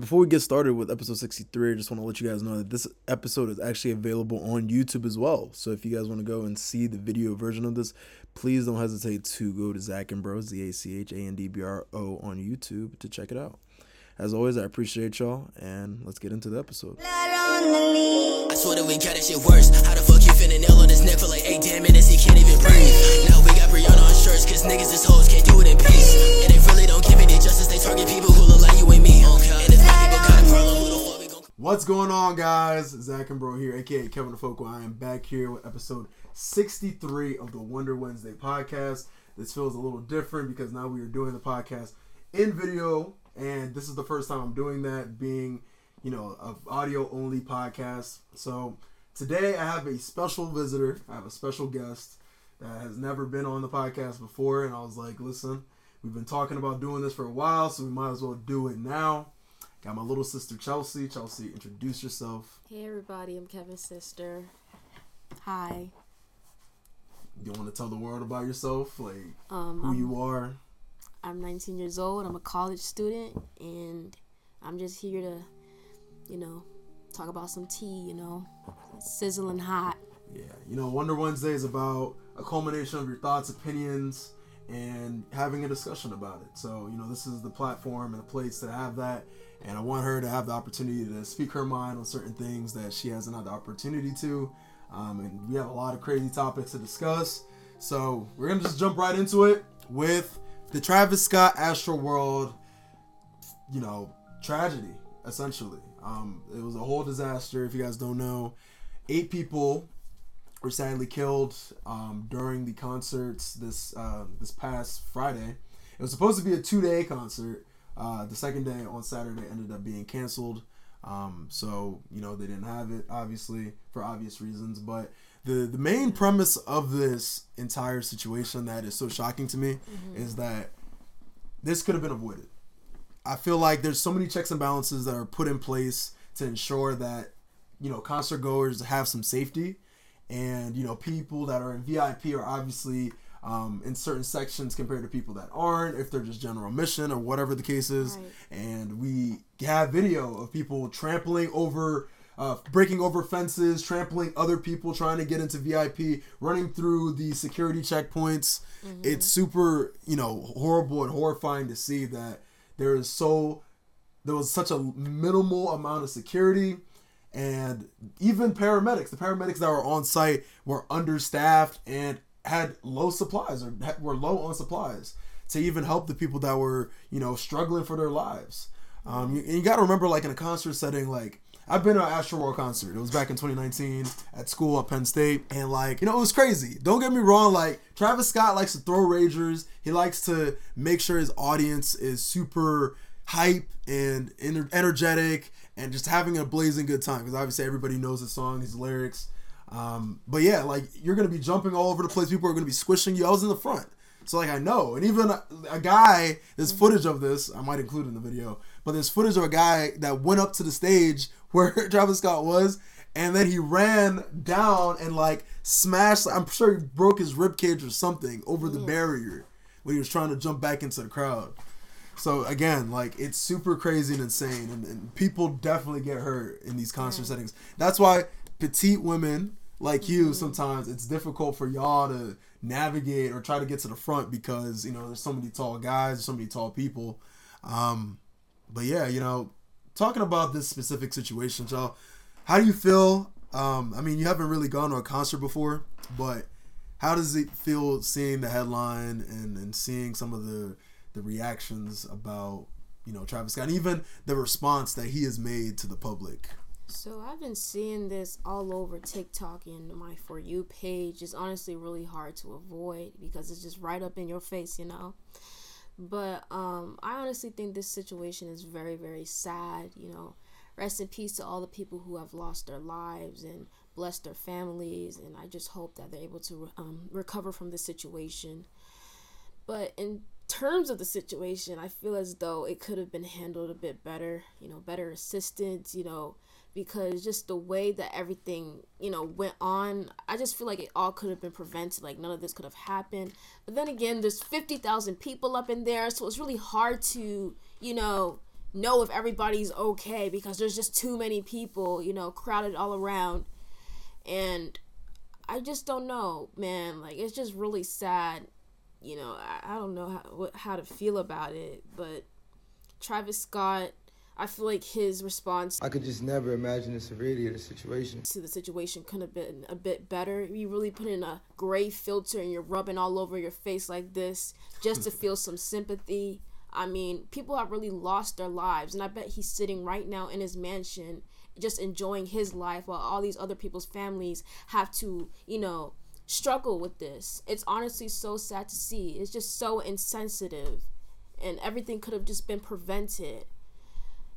Before we get started with episode 63, I just want to let you guys know that this episode is actually available on YouTube as well. So if you guys want to go and see the video version of this, please don't hesitate to go to Zach and Bro, Z A C H A N D B R O on YouTube to check it out. As always, I appreciate y'all, and let's get into the episode. I swear that we got that shit worse. How the fuck you finna nail on this neck for like eight damn minutes? He can't even breathe. Now we got Breonna on shirts, cause niggas is hoes can't do it in peace. And they really don't give any justice, they target people who look like you and me. And if my people got a problem, who the fuck we gon' What's going on, guys? Zach and Bro here, aka Kevin the Focal. I am back here with episode 63 of the Wonder Wednesday podcast. This feels a little different because now we are doing the podcast in video, and this is the first time I'm doing that, being, you know, a audio only podcast. So today I have a special visitor. I have a special guest that has never been on the podcast before, and I was like, listen, we've been talking about doing this for a while, so we might as well do it now. Got my little sister Chelsea. Chelsea, introduce yourself. Hey everybody, I'm Kevin's sister. Hi. You want to tell the world about yourself, like Um, who I'm, you are? I'm 19 years old. I'm a college student, and I'm just here to, you know, talk about some tea. You know, sizzling hot. Yeah, you know, Wonder Wednesday is about a culmination of your thoughts, opinions, and having a discussion about it. So, you know, this is the platform and the place to have that. And I want her to have the opportunity to speak her mind on certain things that she hasn't had the opportunity to. Um, and we have a lot of crazy topics to discuss. So, we're going to just jump right into it with the Travis Scott Astro World, you know, tragedy, essentially. Um, it was a whole disaster. If you guys don't know, eight people were sadly killed um, during the concerts this uh, this past Friday. It was supposed to be a two day concert. Uh, the second day on Saturday ended up being canceled. Um, so you know they didn't have it, obviously for obvious reasons. But the the main premise of this entire situation that is so shocking to me is that this could have been avoided. I feel like there's so many checks and balances that are put in place to ensure that you know concert goers have some safety and you know people that are in vip are obviously um, in certain sections compared to people that aren't if they're just general admission or whatever the case is Right. and we have video of people trampling over uh, breaking over fences trampling other people trying to get into vip running through the security checkpoints. It's super you know horrible and horrifying to see that there is so there was such a minimal amount of security. And even paramedics the paramedics that were on site were understaffed and had low supplies or were low on supplies to even help the people that were you know struggling for their lives. Um, you, and you got to remember like in a concert setting like I've been to an Astro World concert. It was back in 2019 at school at Penn State, and like you know, it was crazy. Don't get me wrong. Like Travis Scott likes to throw ragers. He likes to make sure his audience is super hype and ener- energetic and just having a blazing good time. Because obviously everybody knows the song, his lyrics. Um, but yeah, like you're gonna be jumping all over the place. People are gonna be squishing you. I was in the front. So like I know, and even a, a guy, there's footage of this. I might include in the video, but there's footage of a guy that went up to the stage where Travis Scott was, and then he ran down and like smashed. I'm sure he broke his rib cage or something over the mm. barrier when he was trying to jump back into the crowd. So again, like it's super crazy and insane, and, and people definitely get hurt in these concert mm. settings. That's why petite women like you mm-hmm. sometimes it's difficult for y'all to navigate or try to get to the front because you know there's so many tall guys, so many tall people. Um, but yeah, you know, talking about this specific situation, y'all, how do you feel? Um, I mean, you haven't really gone to a concert before, but how does it feel seeing the headline and, and seeing some of the the reactions about you know Travis Scott and even the response that he has made to the public? So I've been seeing this all over TikTok and my For You page. It's honestly really hard to avoid because it's just right up in your face, you know. But um, I honestly think this situation is very, very sad. You know, rest in peace to all the people who have lost their lives and bless their families. And I just hope that they're able to um, recover from the situation. But in terms of the situation, I feel as though it could have been handled a bit better. You know, better assistance. You know, because just the way that everything you know went on i just feel like it all could have been prevented like none of this could have happened but then again there's 50,000 people up in there so it's really hard to you know know if everybody's okay because there's just too many people, you know, crowded all around. And I just don't know, man. Like it's just really sad. You know, I, I don't know how what, how to feel about it, but Travis Scott, I feel like his response I could just never imagine the severity of the situation. to the situation could have been a bit better. You really put in a gray filter and you're rubbing all over your face like this just to feel some sympathy. I mean, people have really lost their lives, and I bet he's sitting right now in his mansion just enjoying his life while all these other people's families have to, you know, struggle with this. It's honestly so sad to see. It's just so insensitive, and everything could have just been prevented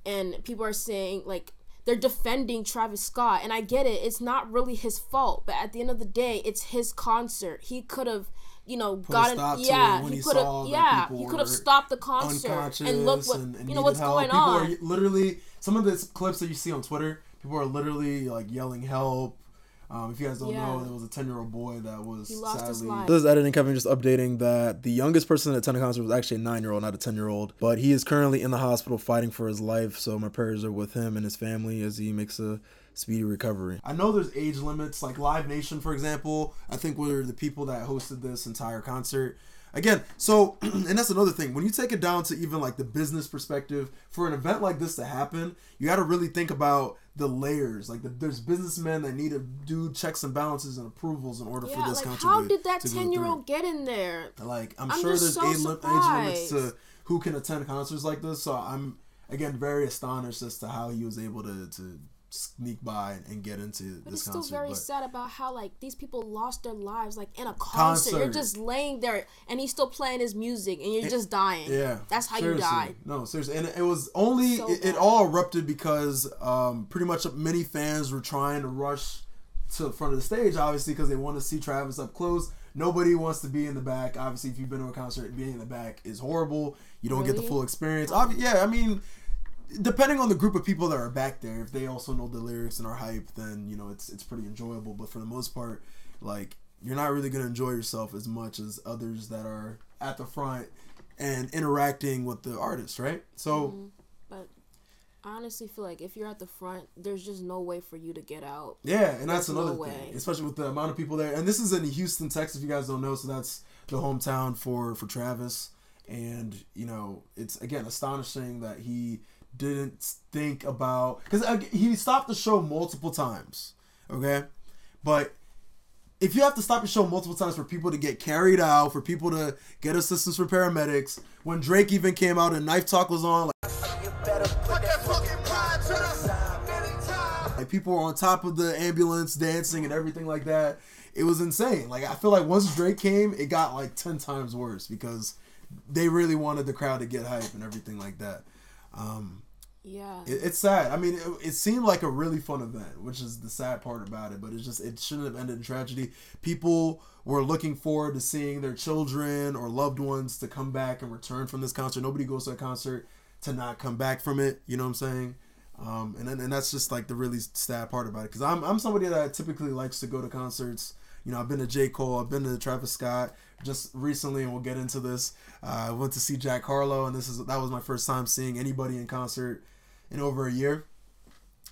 and people are saying like they're defending Travis Scott and I get it it's not really his fault but at the end of the day it's his concert he could have you know gotten yeah he he could have yeah he could have stopped the concert and look what and, and you know what's help. going people on Are literally some of the clips that you see on Twitter. People are literally like yelling help. Um, if you guys don't Yeah. know, there was a ten year old boy that was He lost his sadly. life. This is editing Kevin just updating that the youngest person that attended the concert was actually a nine year old, not a ten year old. But he is currently in the hospital fighting for his life. So my prayers are with him and his family as he makes a speedy recovery. I know there's age limits, like Live Nation, for example. I think were the people that hosted this entire concert. Again, so and that's another thing. When you take it down to even like the business perspective, for an event like this to happen, you got to really think about the layers. Like the, there's businessmen that need to do checks and balances and approvals in order yeah for this like how did that 10 year old get in there Like I'm, I'm sure there's so age limits to who can attend concerts like this. So I'm again very astonished as to how he was able to to sneak by and get into But this it's still very but sad about how like these people lost their lives like in a concert. You're just laying there and he's still playing his music and you're just dying. yeah, That's how seriously. you died. No, seriously, and it was only So it, it all erupted because um, pretty much many fans were trying to rush to the front of the stage, obviously because they want to see Travis up close. Nobody wants to be in the back. Obviously, if you've been to a concert, being in the back is horrible. You don't get the full experience. Obvi- yeah, I mean, depending on the group of people that are back there, if they also know the lyrics and are hype, then you know it's it's pretty enjoyable. But for the most part, like you're not really gonna enjoy yourself as much as others that are at the front and interacting with the artist, right? So mm-hmm. But I honestly feel like if you're at the front, there's just no way for you to get out. yeah, and that's There's no another way. thing, especially with the amount of people there. And this is in Houston, Texas. If you guys don't know, so that's the hometown for for Travis. And you know, it's again astonishing that he didn't think about because he stopped the show multiple times. Okay, but if you have to stop the show multiple times for people to get carried out, for people to get assistance from paramedics, when Drake even came out and Knife Talk was on, like, like people were on top of the ambulance dancing and everything like that. It was insane. Like I feel like once Drake came, it got like ten times worse because they really wanted the crowd to get hype and everything like that. Um, Yeah. it, it's sad. I mean, it, it seemed like a really fun event, which is the sad part about it. But it's just it shouldn't have ended in tragedy. People were looking forward to seeing their children or loved ones to come back and return from this concert. Nobody goes to a concert to not come back from it. You know what I'm saying? Um, and and that's just like the really sad part about it. Because I'm I'm somebody that typically likes to go to concerts. You know, I've been to J Cole, I've been to Travis Scott. Just recently, and we'll get into this. Uh, I went to see Jack Harlow, and this is that was my first time seeing anybody in concert in over a year.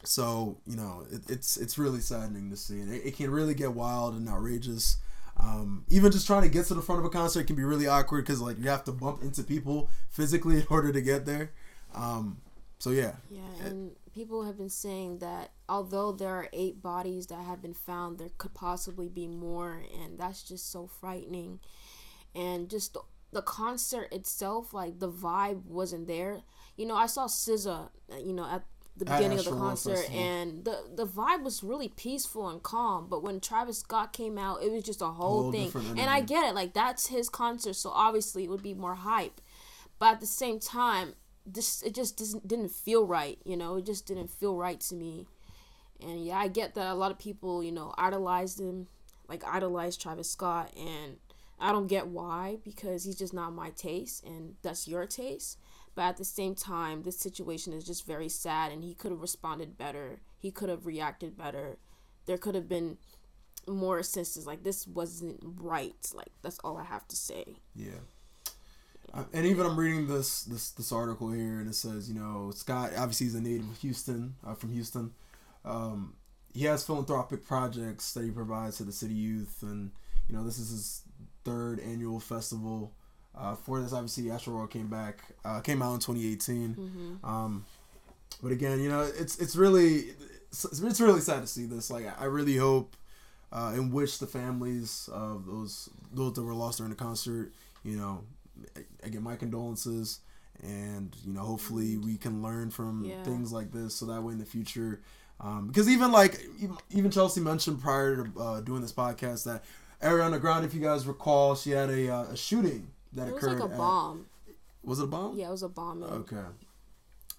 So you know, it, it's it's really saddening to see, and it, it can really get wild and outrageous. Um, even just trying to get to the front of a concert can be really awkward because like you have to bump into people physically in order to get there. Um, so yeah, Yeah, and people have been saying that although there are eight bodies that have been found, there could possibly be more, and that's just so frightening. And just the, the concert itself, like the vibe wasn't there. You know, I saw SZA, you know, at the beginning of the concert, and the the vibe was really peaceful and calm. But when Travis Scott came out, it was just a whole, Whole thing. And I get it, like that's his concert, so obviously it would be more hype. But at the same time, this it just doesn't didn't feel right. You know, it just didn't feel right to me. And yeah, I get that a lot of people, you know, idolized him, like idolized Travis Scott, and I don't get why because he's just not my taste, and that's your taste. But at the same time, this situation is just very sad, and he could have responded better. He could have reacted better. There could have been more assistance. Like this wasn't right. Like that's all I have to say. yeah. And even I'm reading this this this article here, and it says, you know, Scott obviously he's a native of Houston, uh, from Houston. Um, he has philanthropic projects that he provides to the city youth, and you know, this is his third annual festival. Uh, for this, obviously, Astroworld came back, uh, came out in 2018. Mm-hmm. Um, but again, you know, it's it's really it's, it's really sad to see this. Like, I really hope uh, and wish the families of those those that were lost during the concert, you know, again, my condolences, and you know, hopefully we can learn from Yeah. things like this, so that way in the future, um, because even like even- Chelsea mentioned prior to uh, doing this podcast that Ariana Grande, if you guys recall, she had a, uh, a shooting that It was occurred. like a at- bomb. was it a bomb? Yeah, it was a bomb. Okay.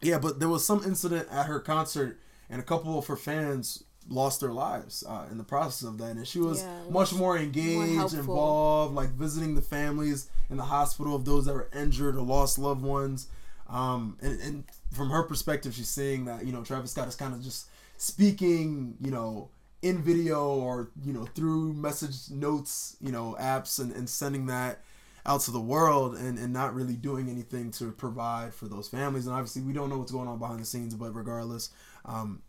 Yeah, but there was some incident at her concert, and a couple of her fans lost their lives uh, in the process of that. And she was Yeah, much more more engaged, helpful. involved, like visiting the families in the hospital of those that were injured or lost loved ones. Um, and, and from her perspective, she's saying that you know Travis Scott is kind of just speaking, you know, in video or you know through message notes, you know, apps and, and sending that out to the world and, and not really doing anything to provide for those families. And obviously, we don't know what's going on behind the scenes, but regardless, um,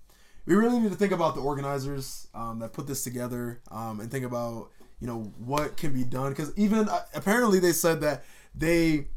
we really need to think about the organizers um, that put this together um, and think about you know what can be done. Because even uh, apparently they said that they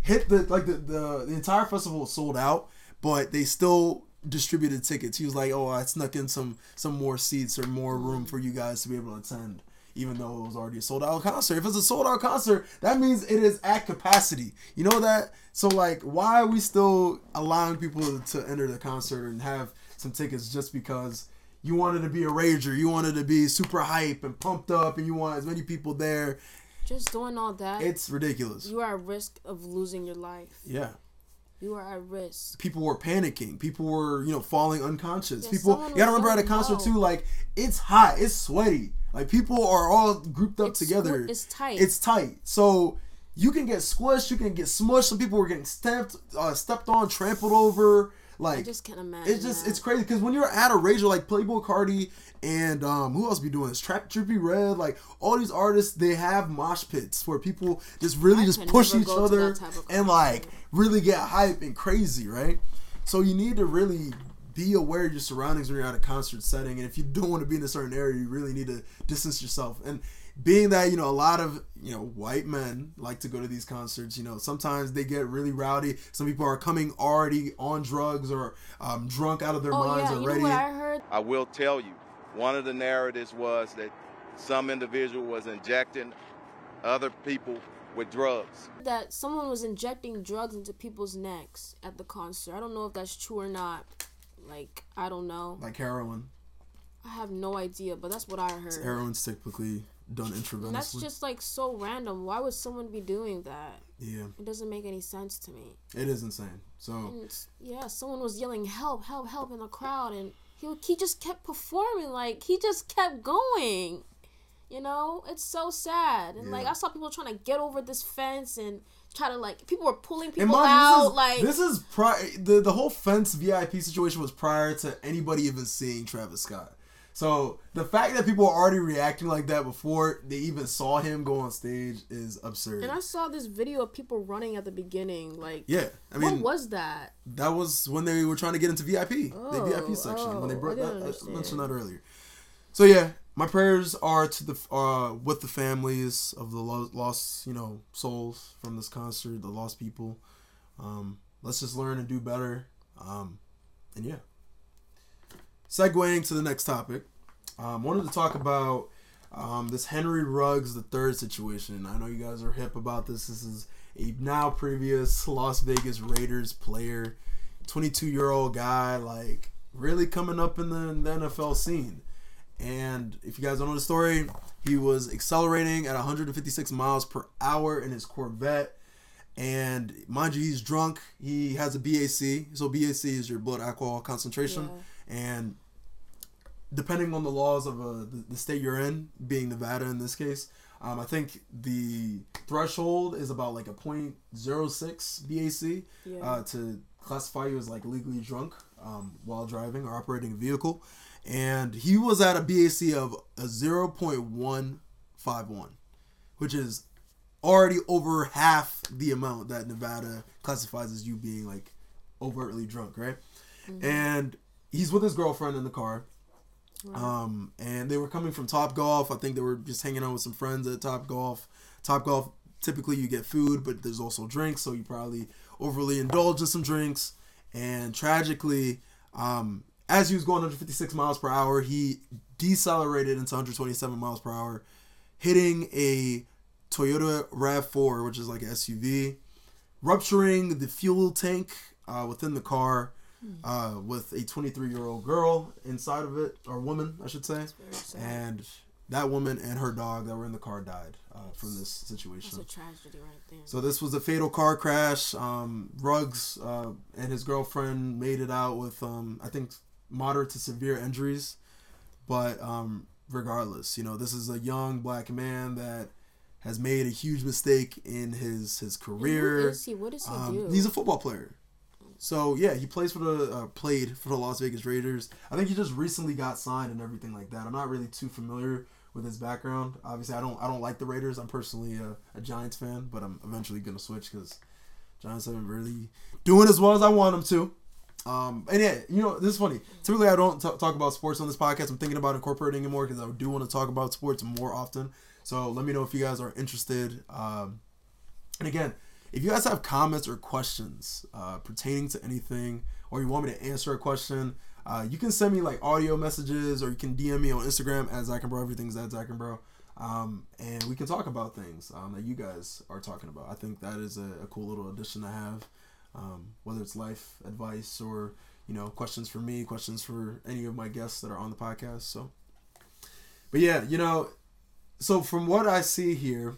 hit the like the, the the entire festival sold out but they still distributed tickets. He was like oh i snuck in some some more seats or more room for you guys to be able to attend even though it was already a sold out concert. If it's a sold out concert that means it is at capacity. You know that? So like why are we still allowing people to enter the concert and have some tickets just because you wanted to be a rager you wanted to be super hype and pumped up and you want as many people there Just doing all that, it's ridiculous you are at risk of losing your life. yeah You are at risk. people were panicking. People were, you know, falling unconscious. Yeah, people, you gotta remember at a concert low. too, like it's hot, it's sweaty. Like people are all grouped up It's together. it's tight. It's tight. So you can get squished, you can get smushed. Some people were getting stepped, uh, stepped on, trampled over. Like I just can't imagine. it's just that. it's crazy because when you're at a rager like Playboi Carti and um who else be doing this Trap Trippie Redd like all these artists they have mosh pits where people just really I just push each other that type of and like really get hype and crazy right so you need to really be aware of your surroundings when you're at a concert setting and if you don't want to be in a certain area you really need to distance yourself and being that you know a lot of you know white men like to go to these concerts you know sometimes they get really rowdy some people are coming already on drugs or um, drunk out of their Oh minds yeah, you already know what I heard? I will tell you, one of the narratives was that some individual was injecting other people with drugs. that someone was injecting drugs into people's necks at the concert. I don't know if that's true or not. Like, I don't know. like heroin I have no idea, but that's what I heard. heroin's typically done intravenously that's just like so random. Why would someone be doing that? yeah It doesn't make any sense to me. it is insane so yeah, someone was yelling help, help, help in the crowd, and he he just kept performing. Like he just kept going. You know, it's so sad. And like I saw people trying to get over this fence and try to like people were pulling people mind out. like this is, this is prior. The the whole fence VIP situation was prior to anybody even seeing Travis Scott. So the fact that people are already reacting like that before they even saw him go on stage is absurd. And I saw this video of people running at the beginning. Like, yeah, I mean, what was that? that was when they were trying to get into VIP, the Oh, VIP section when they oh, brought I that. I mentioned that earlier. So yeah, my prayers are to the uh with the families of the lo- lost, you know, souls from this concert, the lost people. Um, let's just learn and do better. Um, and yeah. Segueing to the next topic, um, wanted to talk about um, this Henry Ruggs the third situation. I know you guys are hip about this. This is a now previous Las Vegas Raiders player, 22 year old guy, like really coming up in the, the NFL scene. And if you guys don't know the story, he was accelerating at 156 miles per hour in his Corvette. And mind you, he's drunk. He has a BAC. So BAC is your blood alcohol concentration. And depending on the laws of uh, the, the state you're in, being Nevada in this case, um, I think the threshold is about like a .06 BAC Yeah. uh, to classify you as like legally drunk um, while driving or operating a vehicle. And he was at a BAC of a 0.151, which is already over half the amount that Nevada classifies as you being like overtly drunk, right? And he's with his girlfriend in the car. Um, and they were coming from Top Golf. I think they were just hanging out with some friends at Top Golf. Top Golf, typically you get food, but there's also drinks, so you probably overly indulge in some drinks. And tragically, um, as he was going 156 miles per hour, he decelerated into 127 miles per hour, hitting a Toyota RAV4, which is like an SUV, rupturing the fuel tank uh, within the car uh, with a 23 year old girl inside of it, or woman, I should say. And that woman and her dog that were in the car died uh, from this situation. That's a tragedy right there. So this was a fatal car crash. Um, Ruggs uh, and his girlfriend made it out with, um, I think, moderate to severe injuries. But um, regardless, you know, this is a young black man that has made a huge mistake in his his career. Who is he? What does he Um, do? he's a football player. So yeah, he plays for the uh, played for the Las Vegas Raiders. I think he just recently got signed and everything like that. I'm not really too familiar with his background. Obviously, I don't I don't like the Raiders. I'm personally a, a Giants fan, but I'm eventually gonna switch because Giants haven't really doing as well as I want them to. Um, and yeah, you know, this is funny. Typically, I don't t- talk about sports on this podcast. I'm thinking about incorporating it more because I do want to talk about sports more often. So let me know if you guys are interested. Um, and again, if you guys have comments or questions uh, pertaining to anything, or you want me to answer a question, uh, you can send me like audio messages, or you can DM me on Instagram at Zach and Bro. Everything's at Zach and Bro. Um, and we can talk about things um, that you guys are talking about. I think that is a, a cool little addition to have, um, whether it's life advice or you know questions for me, questions for any of my guests that are on the podcast. So, but yeah, you know, so from what I see here,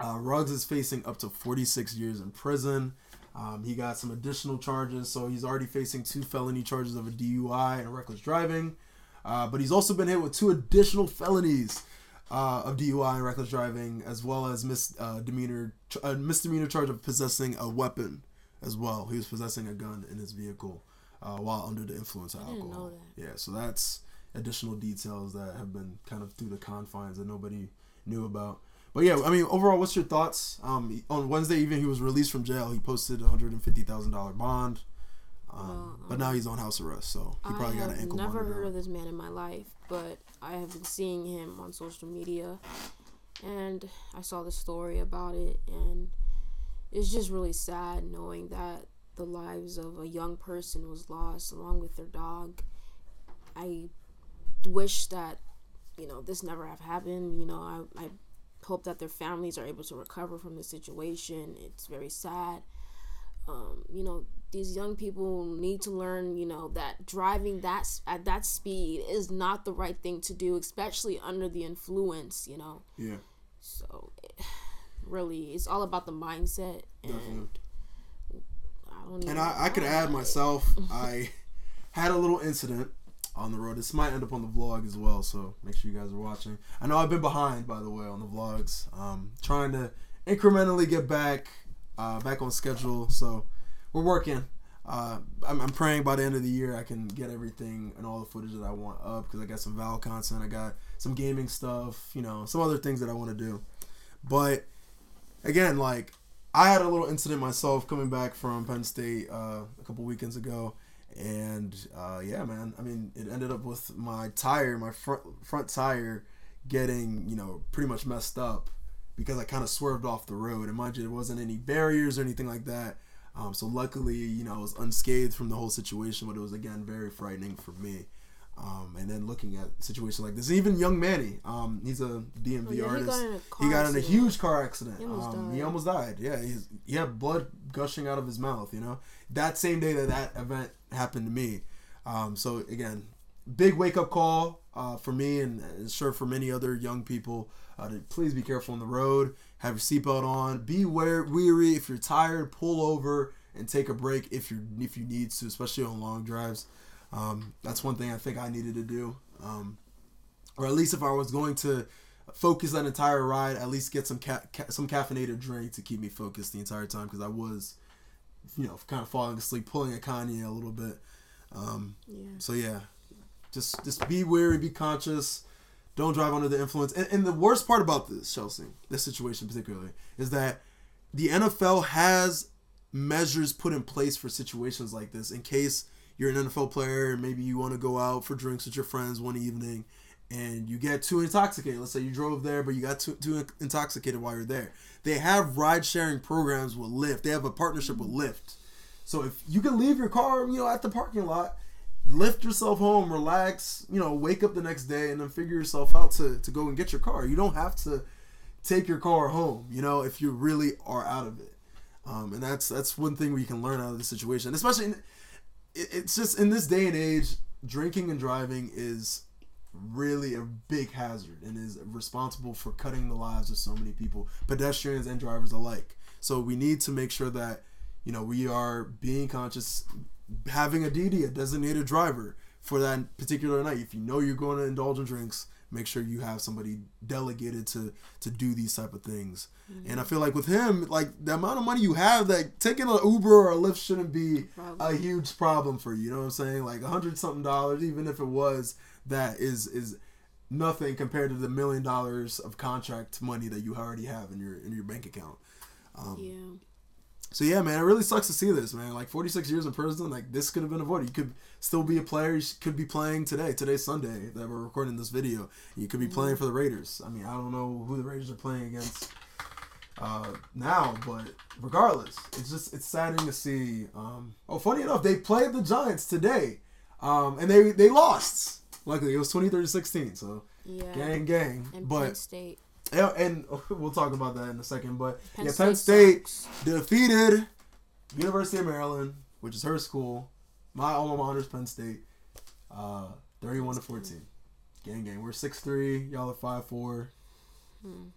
uh, Ruggs is facing up to 46 years in prison. Um, he got some additional charges, so he's already facing two felony charges of a DUI and reckless driving. Uh, but he's also been hit with two additional felonies uh, of DUI and reckless driving, as well as mis- uh, demeanor, a misdemeanor charge of possessing a weapon as well. He was possessing a gun in his vehicle uh, while under the influence of alcohol. Yeah, so that's additional details that have been kind of through the confines that nobody knew about. But yeah, I mean, overall, what's your thoughts? Um, on Wednesday, even he was released from jail. He posted a hundred and fifty thousand dollar bond, um, but now he's on house arrest, so he probably I got an ankle never heard of this man in my life, but I have been seeing him on social media, and I saw the story about it, and it's just really sad knowing that the lives of a young person was lost along with their dog. I wish that you know this never have happened. You know, I, I hope that their families are able to recover from the situation. It's very sad um, you know these young people need to learn you know that driving that at that speed is not the right thing to do especially under the influence you know Yeah, so really it's all about the mindset and Definitely. i don't and I, I could add myself. I had a little incident on the road. This might end up on the vlog as well, so make sure you guys are watching. I know I've been behind, by the way, on the vlogs. Um, trying to incrementally get back, uh, back on schedule. So we're working. Uh, I'm, I'm praying by the end of the year I can get everything and all the footage that I want up because I got some Val content. I got some gaming stuff, you know, some other things that I want to do. But again, like I had a little incident myself coming back from Penn State uh, a couple weekends ago, and uh, yeah, man. I mean, it ended up with my tire, my front front tire, getting you know pretty much messed up because I kind of swerved off the road. And mind you, there wasn't any barriers or anything like that. Um, so luckily, you know, I was unscathed from the whole situation, but it was again very frightening for me. Um, and then looking at a situation like this, even Yung Manny, um, he's a DMV Oh, yeah, he artist. got in a he got in a huge car accident. He almost um, he died. almost died. Yeah, he's, he had blood gushing out of his mouth. You know, that same day that that event happened to me. Um, so again, big wake up call uh, for me, and uh, sure for many other young people. Uh, to please be careful on the road. Have your seatbelt on. Be weary. If you're tired, pull over and take a break if you if you need to, especially on long drives. Um, that's one thing I think I needed to do. Um, or at least if I was going to focus that entire ride, at least get some ca- ca- some caffeinated drink to keep me focused the entire time because I was, you know, kind of falling asleep, pulling a Kanye a little bit. Um, yeah so yeah, just just be wary, be conscious. Don't drive under the influence. And, and the worst part about this, Chelsea, this situation particularly, is that the NFL has measures put in place for situations like this in case you're an NFL player and maybe you want to go out for drinks with your friends one evening and you get too intoxicated. Let's say you drove there, but you got too, too intoxicated while you're there. They have ride sharing programs with Lyft. They have a partnership with Lyft. So if you can leave your car, you know, at the parking lot, lift yourself home, relax, you know, wake up the next day and then figure yourself out to, to go and get your car. You don't have to take your car home, you know, if you really are out of it. Um, and that's that's one thing we can learn out of the situation, especially in, it's just in this day and age, drinking and driving is really a big hazard and is responsible for cutting the lives of so many people, pedestrians and drivers alike. So we need to make sure that you know we are being conscious, having a DD, a designated driver for that particular night. If you know you're going to indulge in drinks, make sure you have somebody delegated to to do these type of things. Mm-hmm. And I feel like with him, like the amount of money you have, that taking an Uber or a Lyft shouldn't be a huge problem for you. You know what I'm saying? Like a hundred something dollars, even if it was, that is is nothing compared to the million dollars of contract money that you already have in your in your bank account. Um, yeah. So yeah, man, it really sucks to see this, man. Like 46 years in prison, like this could have been avoided. You could still be a player. You could be playing today. Today's Sunday that we're recording this video. You could be playing mm-hmm. for the Raiders. I mean, I don't know who the Raiders are playing against uh, now, but regardless, it's just it's saddening to see. Um, oh, funny enough, they played the Giants today, um, and they they lost. Luckily, it was 23-16, so yeah. gang gang. And but Penn State. Yeah, and we'll talk about that in a second. But Penn yeah, Penn State, State defeated University of Maryland, which is her school. My alma mater is Penn State. Uh, 31 to 14. Gang gang. We're six three. Y'all are five four. Hmm.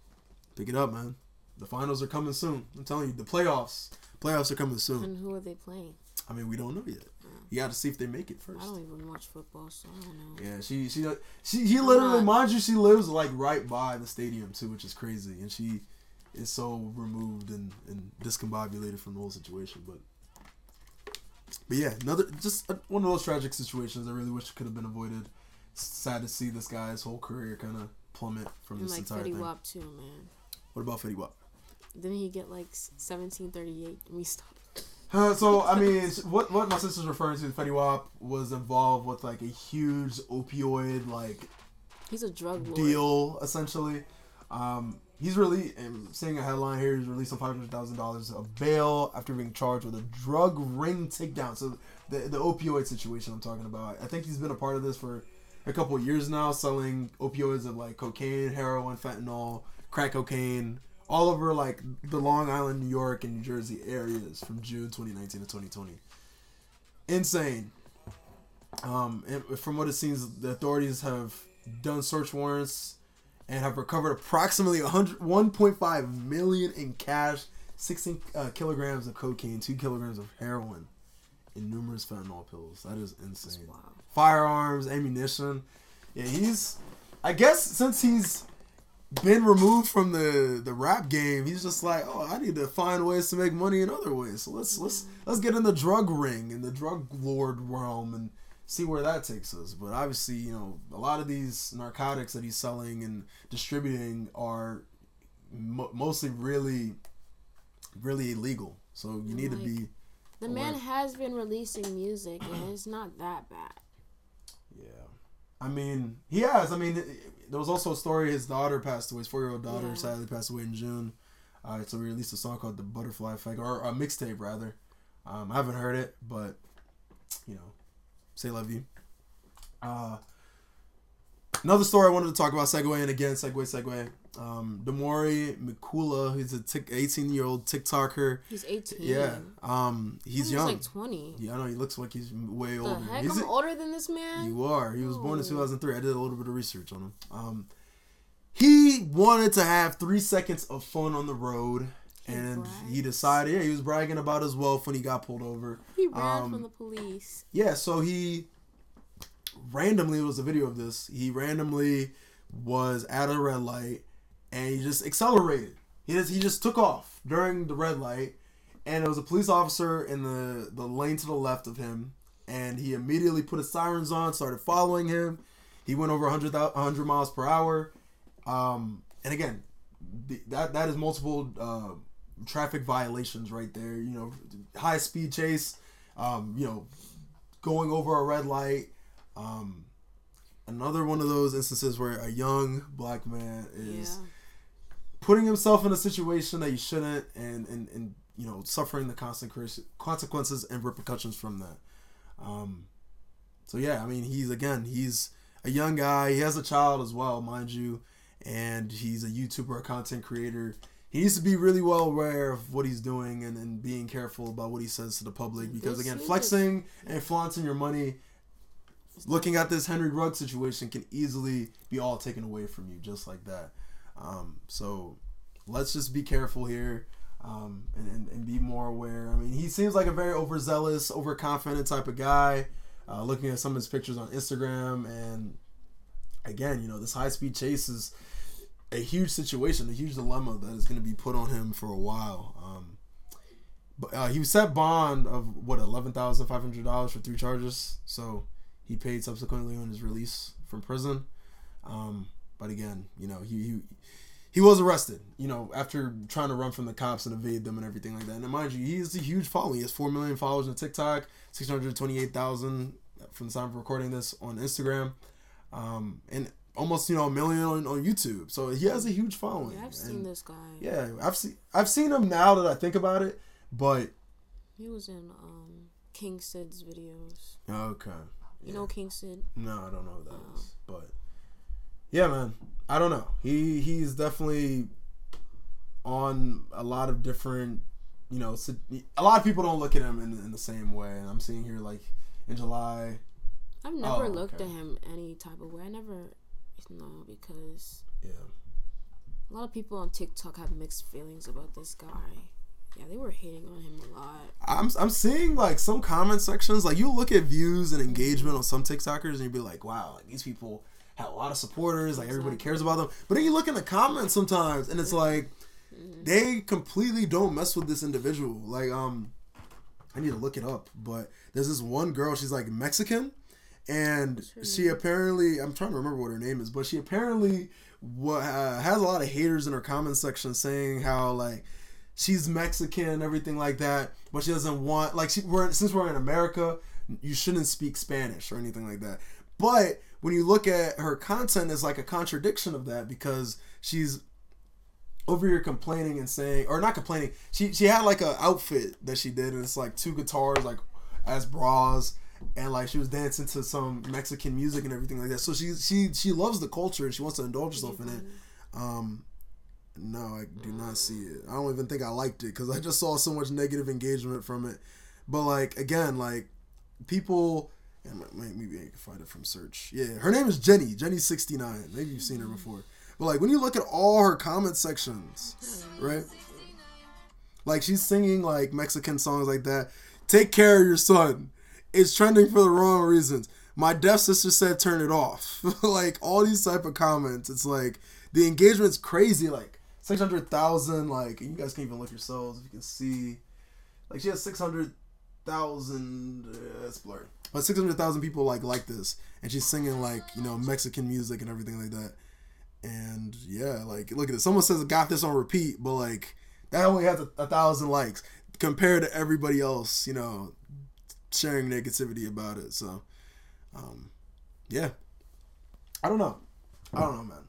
Pick it up, man. The finals are coming soon. I'm telling you, the playoffs. Playoffs are coming soon. And who are they playing? I mean, we don't know yet. You got to see if they make it first. I don't even watch football, so I don't know. Yeah, she she she he literally, mind you, she lives like right by the stadium too, which is crazy, and she is so removed and and discombobulated from the whole situation. But but yeah, another just a, one of those tragic situations. I really wish could have been avoided. Sad to see this guy's whole career kind of plummet from and this like entire Fetty thing. Wap too, man. What about Fetty Wap? Didn't he get like seventeen thirty eight? We stopped. Uh, so I mean, what what my sister's referring to, Fetty Wap was involved with like a huge opioid like he's a drug lord. deal essentially. Um, he's really I'm seeing a headline here. He's released on five hundred thousand dollars of bail after being charged with a drug ring takedown. So the the opioid situation I'm talking about. I think he's been a part of this for a couple years now, selling opioids of like cocaine, heroin, fentanyl, crack cocaine all over like the Long Island, New York, and New Jersey areas from June 2019 to 2020. Insane. Um, and from what it seems, the authorities have done search warrants and have recovered approximately 100, 1.5 million in cash, 16 uh, kilograms of cocaine, two kilograms of heroin, and numerous fentanyl pills. That is insane. Firearms, ammunition. Yeah, he's. I guess since he's been removed from the the rap game, he's just like, oh, I need to find ways to make money in other ways. So let's let's mm-hmm. let's get in the drug ring and the drug lord realm and see where that takes us. But obviously, you know, a lot of these narcotics that he's selling and distributing are mo- mostly really really illegal. So you need like, to be. The aware. man has been releasing music, and it's not that bad. Yeah, I mean, he has. I mean, there was also a story. His daughter passed away. His four year old daughter yeah. sadly passed away in June. Uh, so we released a song called "The Butterfly Effect" or a mixtape rather. Um, I haven't heard it, but you know, say love you. Uh, another story I wanted to talk about. Segue and again, segue, segue. Um, Damori Mikula, he's a 18 year old TikToker. He's 18. Yeah. Um, he's young. He's like 20. Yeah, I know. He looks like he's way the older. Heck? He's I'm a, older than this man. You are. He was born in 2003. I did a little bit of research on him. Um, he wanted to have three seconds of fun on the road. He and brags. he decided, yeah, he was bragging about his wealth when he got pulled over. He ran um, from the police. Yeah, so he randomly, was a video of this, he randomly was at a red light and he just accelerated. He just, he just took off during the red light, and it was a police officer in the the lane to the left of him, and he immediately put his sirens on, started following him. He went over 100, 100 miles per hour. Um, and again, the, that that is multiple uh, traffic violations right there. You know, high speed chase. Um, you know, going over a red light. Um, another one of those instances where a young black man is Yeah. putting himself in a situation that he shouldn't, and and and you know, suffering the consequences consequences and repercussions from that. Um, so yeah, I mean, he's again, he's a young guy. He has a child as well, mind you, and he's a YouTuber, a content creator. He needs to be really well aware of what he's doing and, and being careful about what he says to the public because again, flexing and flaunting your money, looking at this Henry Rugg situation can easily be all taken away from you just like that. Um, so let's just be careful here. Um, and, and, and be more aware. I mean, he seems like a very overzealous, overconfident type of guy. Uh, looking at some of his pictures on Instagram, and again, you know, this high speed chase is a huge situation, a huge dilemma that is going to be put on him for a while. Um, but uh, he was set bond of what eleven thousand five hundred dollars for three charges, so he paid subsequently on his release from prison. Um, but again, you know, he, he he was arrested, you know, after trying to run from the cops and evade them and everything like that. And mind you, he has a huge following. He has 4 million followers on TikTok, 628,000 from the time of recording this on Instagram, um, and almost, you know, a million on, on YouTube. So he has a huge following. Yeah, I've seen And, this guy. Yeah, I've seen I've seen him now that I think about it, but He was in um King Sid's videos. okay. You know Kingston? No, I don't know who that um, is. But yeah, man, I don't know. He he's definitely on a lot of different, you know, a lot of people don't look at him in, in the same way. And I'm seeing here like in July. I've never Oh, looked okay. at him any type of way. I never no because Yeah, a lot of people on TikTok have mixed feelings about this guy. Yeah, they were hating on him a lot. I'm I'm seeing like some comment sections. Like you look at views and engagement on some TikTokers, and you'd be like, wow, like these people have a lot of supporters. Like everybody cares about them. But then you look in the comments sometimes, and it's like they completely don't mess with this individual. Like um, I need to look it up, but there's this one girl. She's like Mexican, and she apparently I'm trying to remember what her name is, but she apparently what uh, has a lot of haters in her comment section saying how like she's Mexican and everything like that, but she doesn't want like she we're since we're in America, you shouldn't speak Spanish or anything like that. But when you look at her content, it's like a contradiction of that because she's over here complaining and saying or not complaining. She she had like a outfit that she did and it's like two guitars like as bras and like she was dancing to some Mexican music and everything like that. So she she she loves the culture and she wants to indulge herself in it. Um no, I do not see it. I don't even think I liked it because I just saw so much negative engagement from it. But like again, like people, maybe I can find it from search. Yeah, her name is Jenny. Jenny sixty nine. Maybe you've seen her before. But like when you look at all her comment sections, right? Like she's singing like Mexican songs like that. Take care of your son. It's trending for the wrong reasons. My deaf sister said turn it off. like all these type of comments. It's like the engagement's crazy. Like six hundred thousand. Like you guys can even look yourselves if you can see. Like she has six hundred thousand. Uh, it's blurred. But six hundred thousand people like like this, and she's singing like you know Mexican music and everything like that. And yeah, like look at it. Someone says got this on repeat, but like that only has a, a thousand likes compared to everybody else, you know, sharing negativity about it. So, um, yeah, I don't know. I don't know, man.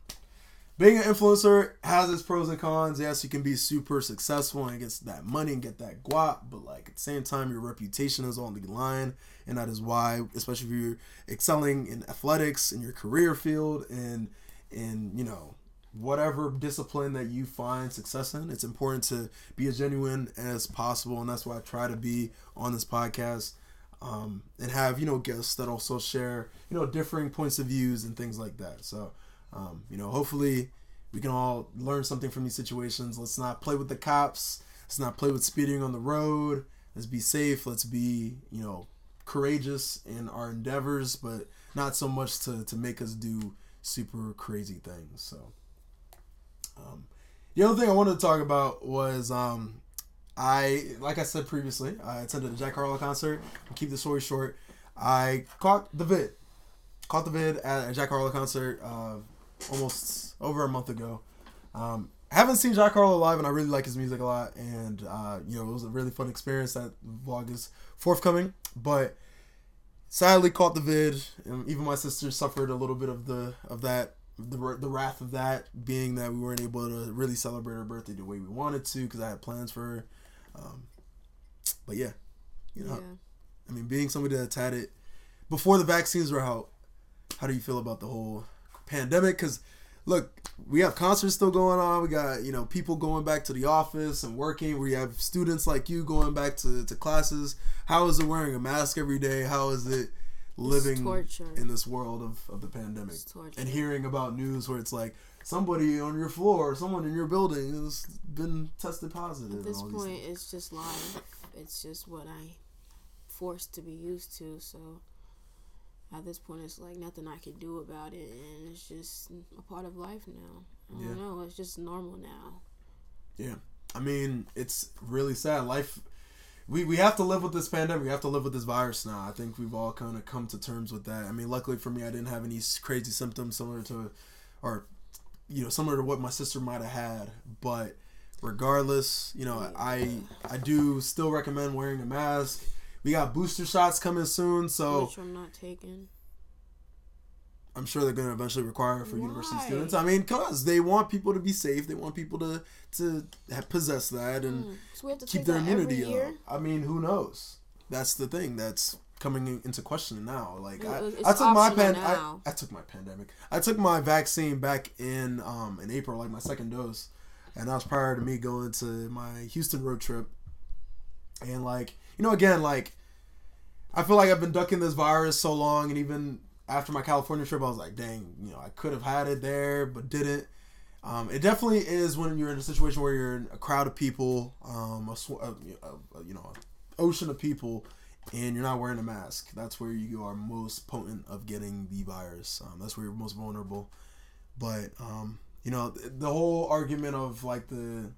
Being an influencer has its pros and cons. Yes, you can be super successful and get that money and get that guap, but like at the same time, your reputation is on the line, and that is why, especially if you're excelling in athletics in your career field and in you know whatever discipline that you find success in, it's important to be as genuine as possible, and that's why I try to be on this podcast um, and have you know guests that also share you know differing points of views and things like that. So um, you know, hopefully we can all learn something from these situations. Let's not play with the cops. Let's not play with speeding on the road. Let's be safe. Let's be you know courageous in our endeavors, but not so much to to make us do super crazy things. So. Um, the other thing I wanted to talk about was um, I, like I said previously, I attended a Jack Harlow concert. I'll keep the story short. I caught the vid, caught the vid at a Jack Harlow concert uh, almost over a month ago. Um, haven't seen Jack Harlow live, and I really like his music a lot. And uh, you know, it was a really fun experience. That vlog is forthcoming, but sadly caught the vid. And even my sister suffered a little bit of the of that the the wrath of that being that we weren't able to really celebrate her birthday the way we wanted to because I had plans for her. Um, but yeah, you know, Yeah. I mean, being somebody that's had it before the vaccines were out, how do you feel about the whole pandemic? Because look, we have concerts still going on. We got you know people going back to the office and working. We have students like you going back to, to classes. How is it wearing a mask every day? How is it living in this world of, of the pandemic and hearing about news where it's like somebody on your floor, someone in your building has been tested positive. At this point, it's just life. It's just what I forced to be used to. So at this point, it's like nothing I can do about it, and it's just a part of life now. I don't Yeah. know. It's just normal now. Yeah. I mean, it's really sad. Life we, we have to live with this pandemic. We have to live with this virus now. I think we've all kind of come to terms with that. I mean, luckily for me, I didn't have any crazy symptoms similar to, or, you know, similar to what my sister might have had. But regardless, you know, I I do still recommend wearing a mask. We got booster shots coming soon, so Which I'm not taking. I'm sure they're going to eventually require it for university students. I mean, cause they want people to be safe. They want people to to have, possess that and Mm. So we have to keep their immunity up. I mean, who knows? That's the thing that's coming into question now. Like I, I took my pan, I. I took my pandemic. I took my vaccine back in um in April, like my second dose, and that was prior to me going to my Houston road trip. And like you know, again, like I feel like I've been ducking this virus so long, and even after my California trip, I was like, dang, you know, I could have had it there, but didn't. Um, it definitely is when you're in a situation where you're in a crowd of people, um, a, sw- a, a, you know, ocean of people, and you're not wearing a mask. That's where you are most potent of getting the virus. Um, that's where you're most vulnerable. But um, you know, th- the whole argument of like the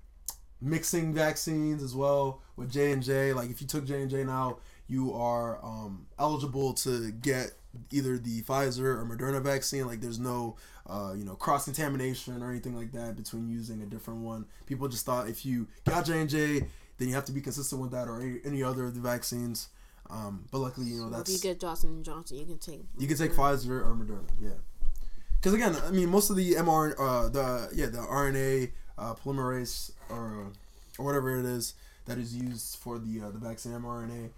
mixing vaccines as well with J and J. Like if you took J and J now, you are um, eligible to get either the Pfizer or Moderna vaccine. Like there's no uh, you know cross contamination or anything like that between using a different one. People just thought if you got J and J, then you have to be consistent with that or any, any other of the vaccines. Um, but luckily, you know If that's you get Johnson and Johnson, you can take. you can take Moderna. Pfizer or Moderna, yeah. Because again, I mean, most of the mRNA, uh, the yeah, the RNA uh, polymerase or or whatever it is that is used for the uh, the vaccine mRNA,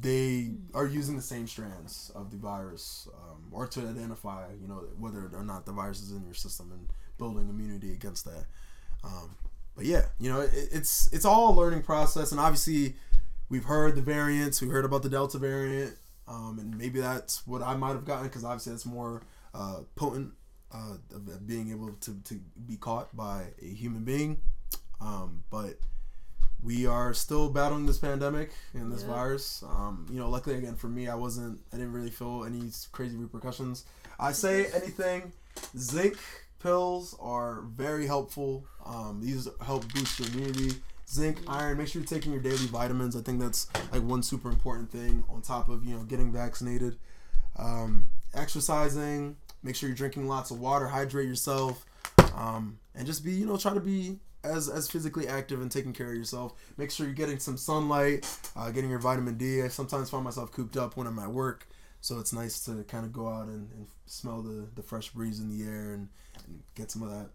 they are using the same strands of the virus, um, or to identify, you know, whether or not the virus is in your system and building immunity against that. Um, but yeah, you know, it, it's it's all a learning process, and obviously, we've heard the variants, we heard about the Delta variant, um, and maybe that's what I might have gotten because obviously that's more uh, potent uh, of being able to, to be caught by a human being. Um, but we are still battling this pandemic and this Yeah. virus. Um, you know, luckily again for me, I wasn't, I didn't really feel any crazy repercussions. I say anything, zinc pills are very helpful. Um, these help boost your immunity. Zinc, iron. Make sure you're taking your daily vitamins. I think that's like one super important thing on top of you know getting vaccinated. Um, exercising. Make sure you're drinking lots of water. Hydrate yourself, um, and just be you know try to be as as physically active and taking care of yourself. Make sure you're getting some sunlight, uh, getting your vitamin D. I sometimes find myself cooped up when I'm at work, so it's nice to kind of go out and, and smell the, the fresh breeze in the air and, and get some of that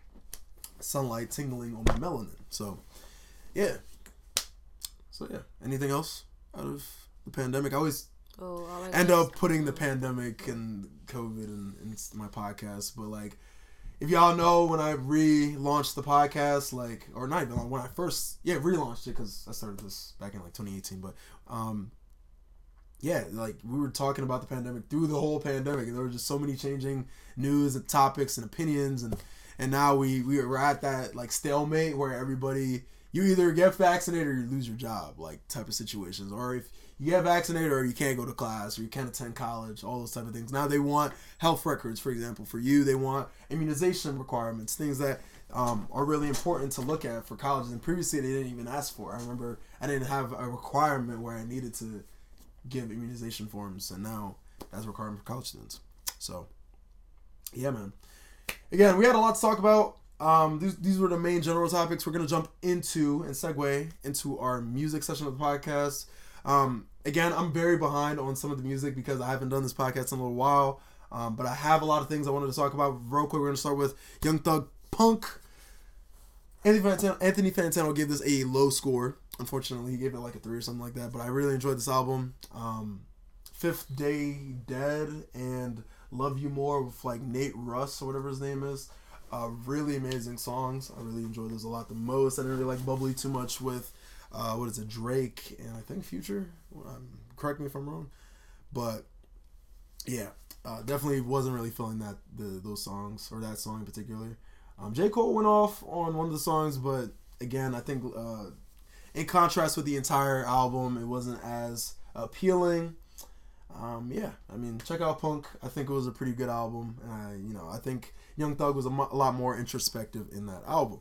sunlight tingling on my melanin. So, yeah. So yeah. Anything else out of the pandemic? I always Oh, end up putting the pandemic and COVID in, in my podcast, but like, if y'all know when I relaunched the podcast, like, or not even when I first, yeah, relaunched it because I started this back in like 2018, but um, yeah, like we were talking about the pandemic through the whole pandemic, and there were just so many changing news and topics and opinions, and and now we we are at that like stalemate where everybody you either get vaccinated or you lose your job, like type of situations, or if you get vaccinated or you can't go to class or you can't attend college, all those type of things. Now they want health records, for example, for you. They want immunization requirements, things that um, are really important to look at for colleges. And previously they didn't even ask for. I remember I didn't have a requirement where I needed to give immunization forms, and now that's a requirement for college students. So, yeah, man. Again, we had a lot to talk about. Um, these, these were the main general topics. We're gonna jump into and segue into our music session of the podcast. Um, again, I'm very behind on some of the music because I haven't done this podcast in a little while. Um, but I have a lot of things I wanted to talk about. Real quick, we're gonna start with Young Thug Punk. Anthony Fantano, Anthony Fantano gave this a low score. Unfortunately, he gave it like a three or something like that. But I really enjoyed this album. Um, Fifth Day Dead and Love You More with like Nate Russ or whatever his name is. Uh, really amazing songs. I really enjoyed those a lot the most. I didn't really like Bubbly too much with uh, what is it, Drake and I think Future. Um, correct me if I'm wrong, but yeah, uh, definitely wasn't really feeling that the those songs or that song in particular. Um, J Cole went off on one of the songs, but again, I think uh, in contrast with the entire album, it wasn't as appealing. Um, yeah, I mean, check out Punk. I think it was a pretty good album, and I, you know, I think Young Thug was a, mo- a lot more introspective in that album.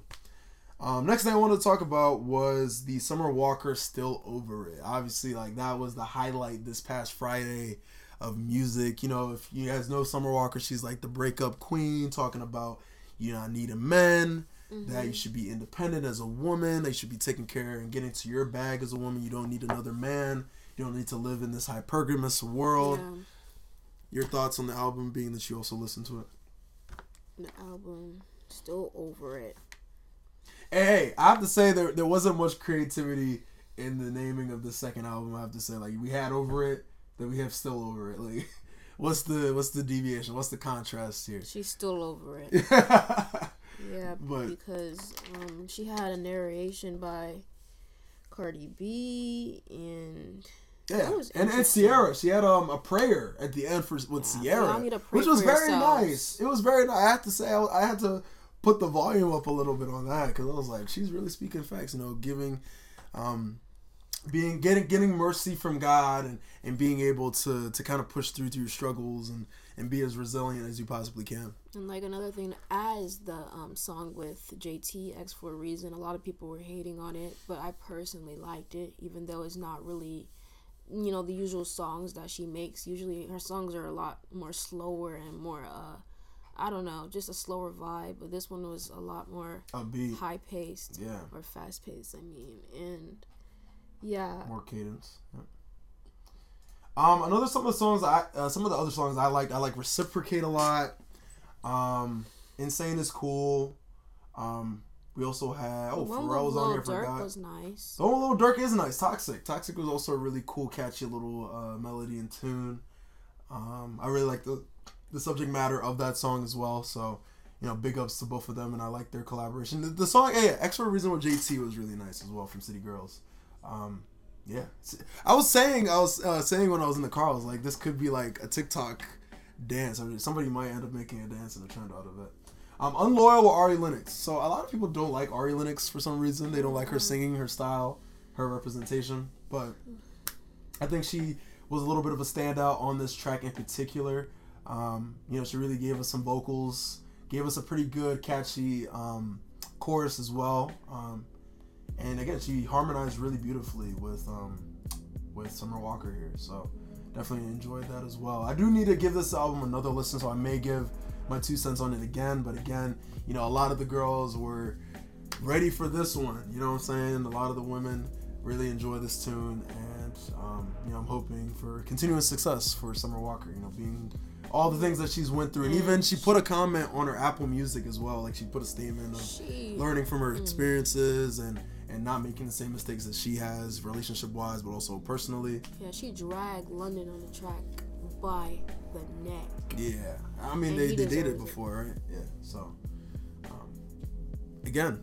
Um, next thing I wanted to talk about was the Summer Walker "Still Over It." Obviously, like that was the highlight this past Friday of music. You know, if you guys know Summer Walker, she's like the breakup queen, talking about you not needing men, that you should be independent as a woman, that you should be taking care and getting to your bag as a woman. You don't need another man. You don't need to live in this hypergamous world. Yeah, Your thoughts on the album, being that you also listened to it. the album still over it. Hey, I have to say there there wasn't much creativity in the naming of the second album. I have to say, like we had over it, that we have still over it. Like, what's the what's the deviation? What's the contrast here? She's still over it. yeah, Yeah, But- because um, she had a narration by Cardi B and was and and. Ciara, she had um a prayer at the end for with Yeah, Ciara, allow me to which was very nice. It was very nice. I have to say, I, I had to put the volume up a little bit on that because I was like, she's really speaking facts. You know, giving, um, being getting getting mercy from God and and being able to to kind of push through to your struggles and and be as resilient as you possibly can. and like another thing as the um, song with JT Ex for a reason. A lot of people were hating on it, but I personally liked it, even though it's not really you know the usual songs that she makes. Usually her songs are a lot more slower and more uh I don't know, just a slower vibe. But this one was a lot more Upbeat, high paced yeah, or fast paced. I mean, and yeah, more cadence. Yeah. Um, another some of the songs I uh, some of the other songs I like I like reciprocate a lot. Um, insane is cool. Um, we also had oh one Pharrell was on here. Durk Forgot. was nice. The one with Lil is nice. Toxic. Toxic was also a really cool, catchy little uh, melody and tune. Um, I really like the the subject matter of that song as well. So, you know, big ups to both of them, and I like their collaboration. The, the song, yeah, Extra Reason with JT was really nice as well from City Girls. Um, yeah, I was saying, I was uh, saying when I was in the car, I was like, this could be like a TikTok dance. I mean, somebody might end up making a dance and a trend out of it. Um, Unloyal with Ari Lennox. So a lot of people don't like Ari Lennox for some reason. They don't like her singing, her style, her representation. But I think she was a little bit of a standout on this track in particular. Um, you know, she really gave us some vocals, gave us a pretty good, catchy um, chorus as well. Um, and again, she harmonized really beautifully with um, with Summer Walker here. So definitely enjoyed that as well. I do need to give this album another listen, so I may give my two cents on it again. But again, you know, a lot of the girls were ready for this one. You know what I'm saying? A lot of the women really enjoy this tune, and um, you know, I'm hoping for continuous success for Summer Walker. You know, being all the things that she's went through, and even she put a comment on her Apple Music as well. Like she put a statement of She learning from her experiences and and not making the same mistakes that she has relationship wise, but also personally. yeah, she dragged London on the track by the neck. Yeah, I mean And they, he they dated before, right? Yeah. So, um, again,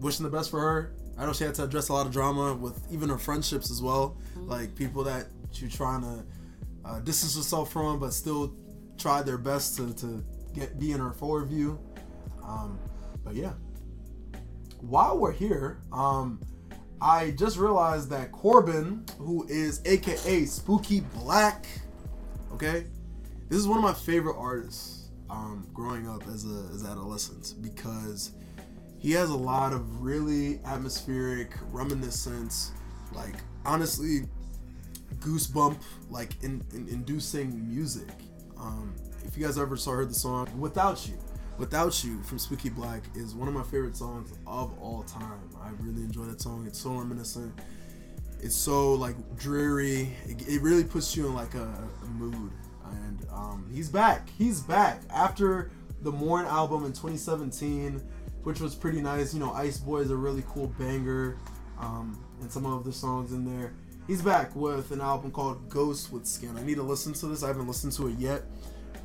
wishing the best for her. I know she had to address a lot of drama with even her friendships as well, Mm-hmm. like people that she was trying to uh, distance herself from, but still tried their best to, to get be in our forward view. Um, but yeah, while we're here, um, I just realized that Corbin, who is AKA Spooky Black, okay, this is one of my favorite artists um, growing up as a as adolescent because he has a lot of really atmospheric, reminiscence, like honestly, goosebump like in, in inducing music. Um, if you guys ever saw heard the song "Without You," "Without You" from Spooky Black is one of my favorite songs of all time. I really enjoy that song. It's so reminiscent. It's so like dreary. It, it really puts you in like a, a mood. And um, he's back. He's back after the Mourn album in 2017, which was pretty nice. You know, Ice Boy is a really cool banger, um, and some of the songs in there. He's back with an album called Ghost with Skin. I need to listen to this. I haven't listened to it yet,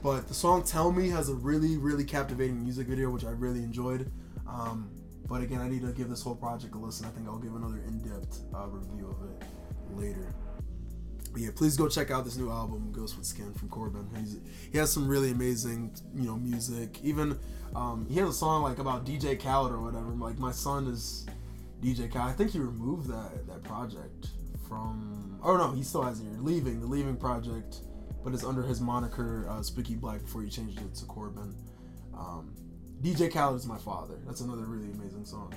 but the song "Tell Me" has a really, really captivating music video, which I really enjoyed. Um, but again, I need to give this whole project a listen. I think I'll give another in-depth uh, review of it later. But yeah, please go check out this new album, Ghost with Skin from Corbin. He's, he has some really amazing, you know, music. Even um, he has a song like about DJ Khaled or whatever. Like my son is DJ Khaled. I think he removed that that project from. Oh no, he still has it. Leaving the Leaving project, but it's under his moniker uh, Spooky Black before he changed it to Corbin. Um, DJ Khaled is my father. That's another really amazing song.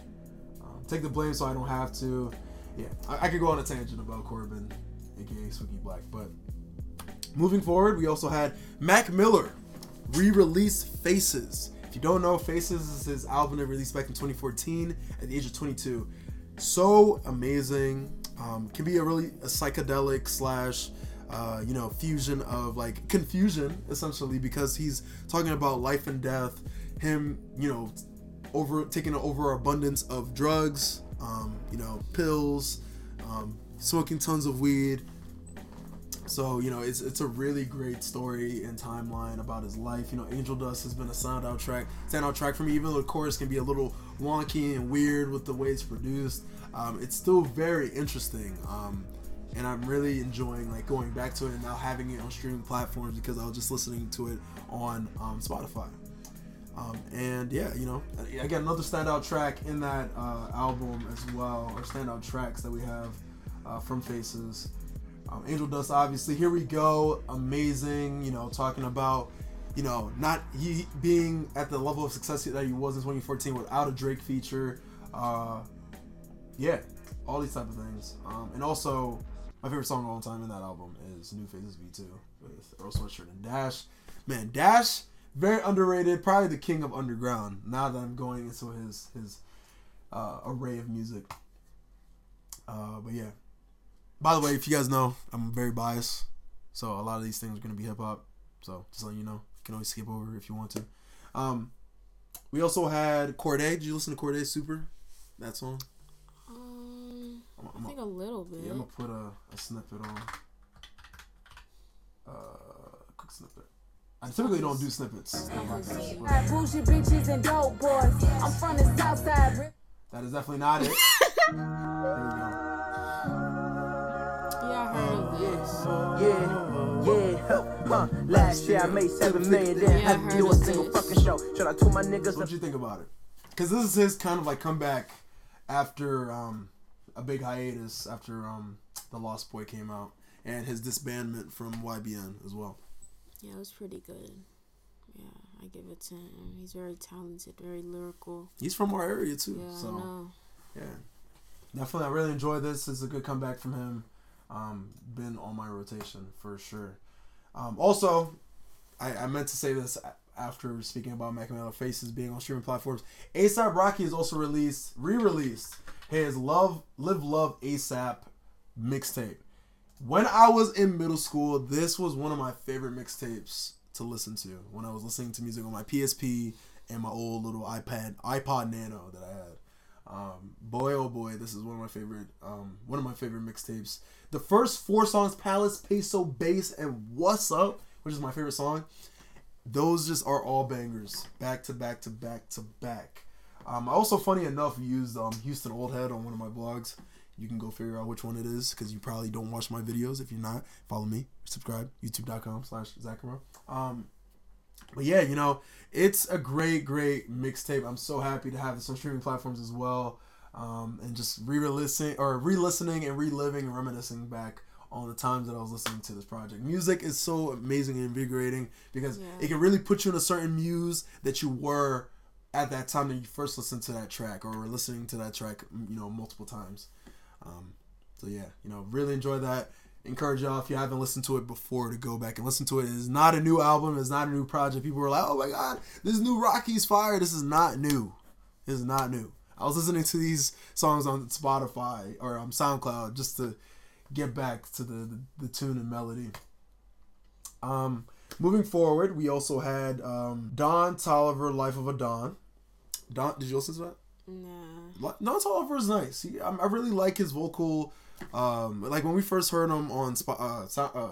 Um, take the blame so I don't have to. Yeah, I, I could go on a tangent about Corbin, aka Spooky Black. But moving forward, we also had Mac Miller re-release Faces. If you don't know, Faces is his album that released back in 2014 at the age of 22. So amazing. Um, can be a really a psychedelic slash uh, you know fusion of like confusion essentially because he's talking about life and death him you know over taking an overabundance of drugs um, you know pills um, smoking tons of weed. So you know it's it's a really great story and timeline about his life. You know angel dust has been a sound standout track sound standout track for me even though the chorus can be a little wonky and weird with the way it's produced um, it's still very interesting um, and i'm really enjoying like going back to it and now having it on streaming platforms because i was just listening to it on um, spotify um, and yeah, you know, again, another standout track in that uh, album as well, or standout tracks that we have uh, from Faces. Um, Angel Dust, obviously, here we go, amazing. You know, talking about, you know, not he being at the level of success that he was in 2014 without a Drake feature. Uh, yeah, all these type of things. Um, and also, my favorite song of all time in that album is New Faces V2 with Earl Sweatshirt and Dash. Man, Dash very underrated, probably the king of underground. Now that I'm going into his his uh, array of music. Uh, but yeah. By the way, if you guys know, I'm very biased, so a lot of these things are gonna be hip hop. So just letting you know, you can always skip over if you want to. Um, we also had Cordae. Did you listen to Cordae Super? That song. Um, I'm, I I'm, think a little bit. yeah, I'm gonna put a, a snippet on. Uh, quick snippet. I typically don't do snippets. on podcasts, but Had Bougie bitches and dope boys. I'm from the south side. That is definitely not it. there we go. Yeah, I heard of this. Yeah, yeah, huh. Last year I made seven million, didn't Yeah, I have to do a single this. fucking show. Shout out to my niggas. So what you think about it? Because this is his kind of like comeback after um, a big hiatus after um, the Lost Boy came out and his disbandment from YBN as well. Yeah, it was pretty good. Yeah, I give it to him. He's very talented, very lyrical. He's from our area too, Yeah, I so know. yeah, definitely. I really enjoyed this. It's a good comeback from him. Um, been on my rotation for sure. Um, also, I, I meant to say this after speaking about Mac Miller Faces being on streaming platforms. ASAP Rocky has also released, re-released his Love, Live Love ASAP mixtape. When I was in middle school, this was one of my favorite mixtapes to listen to. When I was listening to music on my PSP and my old little iPad, iPod Nano that I had. Um, boy, oh boy, this is one of my favorite, um, one of my favorite mixtapes. The first four songs, Palace, Peso, Bass, and What's Up, which is my favorite song. Those just are all bangers, back to back to back to back. Um, I also, funny enough, used um, Houston Old Head on one of my blogs. You can go figure out which one it is because you probably don't watch my videos. If you're not, follow me, subscribe, youtube.com slash zachandbro. Um, but yeah, you know, it's a great, great mixtape. I'm so happy to have this on streaming platforms as well. Um, and just re-listening or re-listening and reliving and reminiscing back on the times that I was listening to this project. Music is so amazing and invigorating because Yeah. it can really put you in a certain muse that you were at that time that you first listened to that track or were listening to that track, you know, multiple times. Um, so yeah, you know, really enjoy that. encourage y'all if you haven't listened to it before to go back and listen to it. It is not a new album. It's not a new project. People were like, "Oh my god, this new Rocky's fire." This is not new. This is not new. I was listening to these songs on Spotify or um, SoundCloud just to get back to the, the, the tune and melody. Um, moving forward, we also had um, Don Toliver, "Life of a Don." Don, did you listen to that? Nah. Don Toliver is nice. He, I, I really like his vocal. Um, like when we first heard him on uh, uh,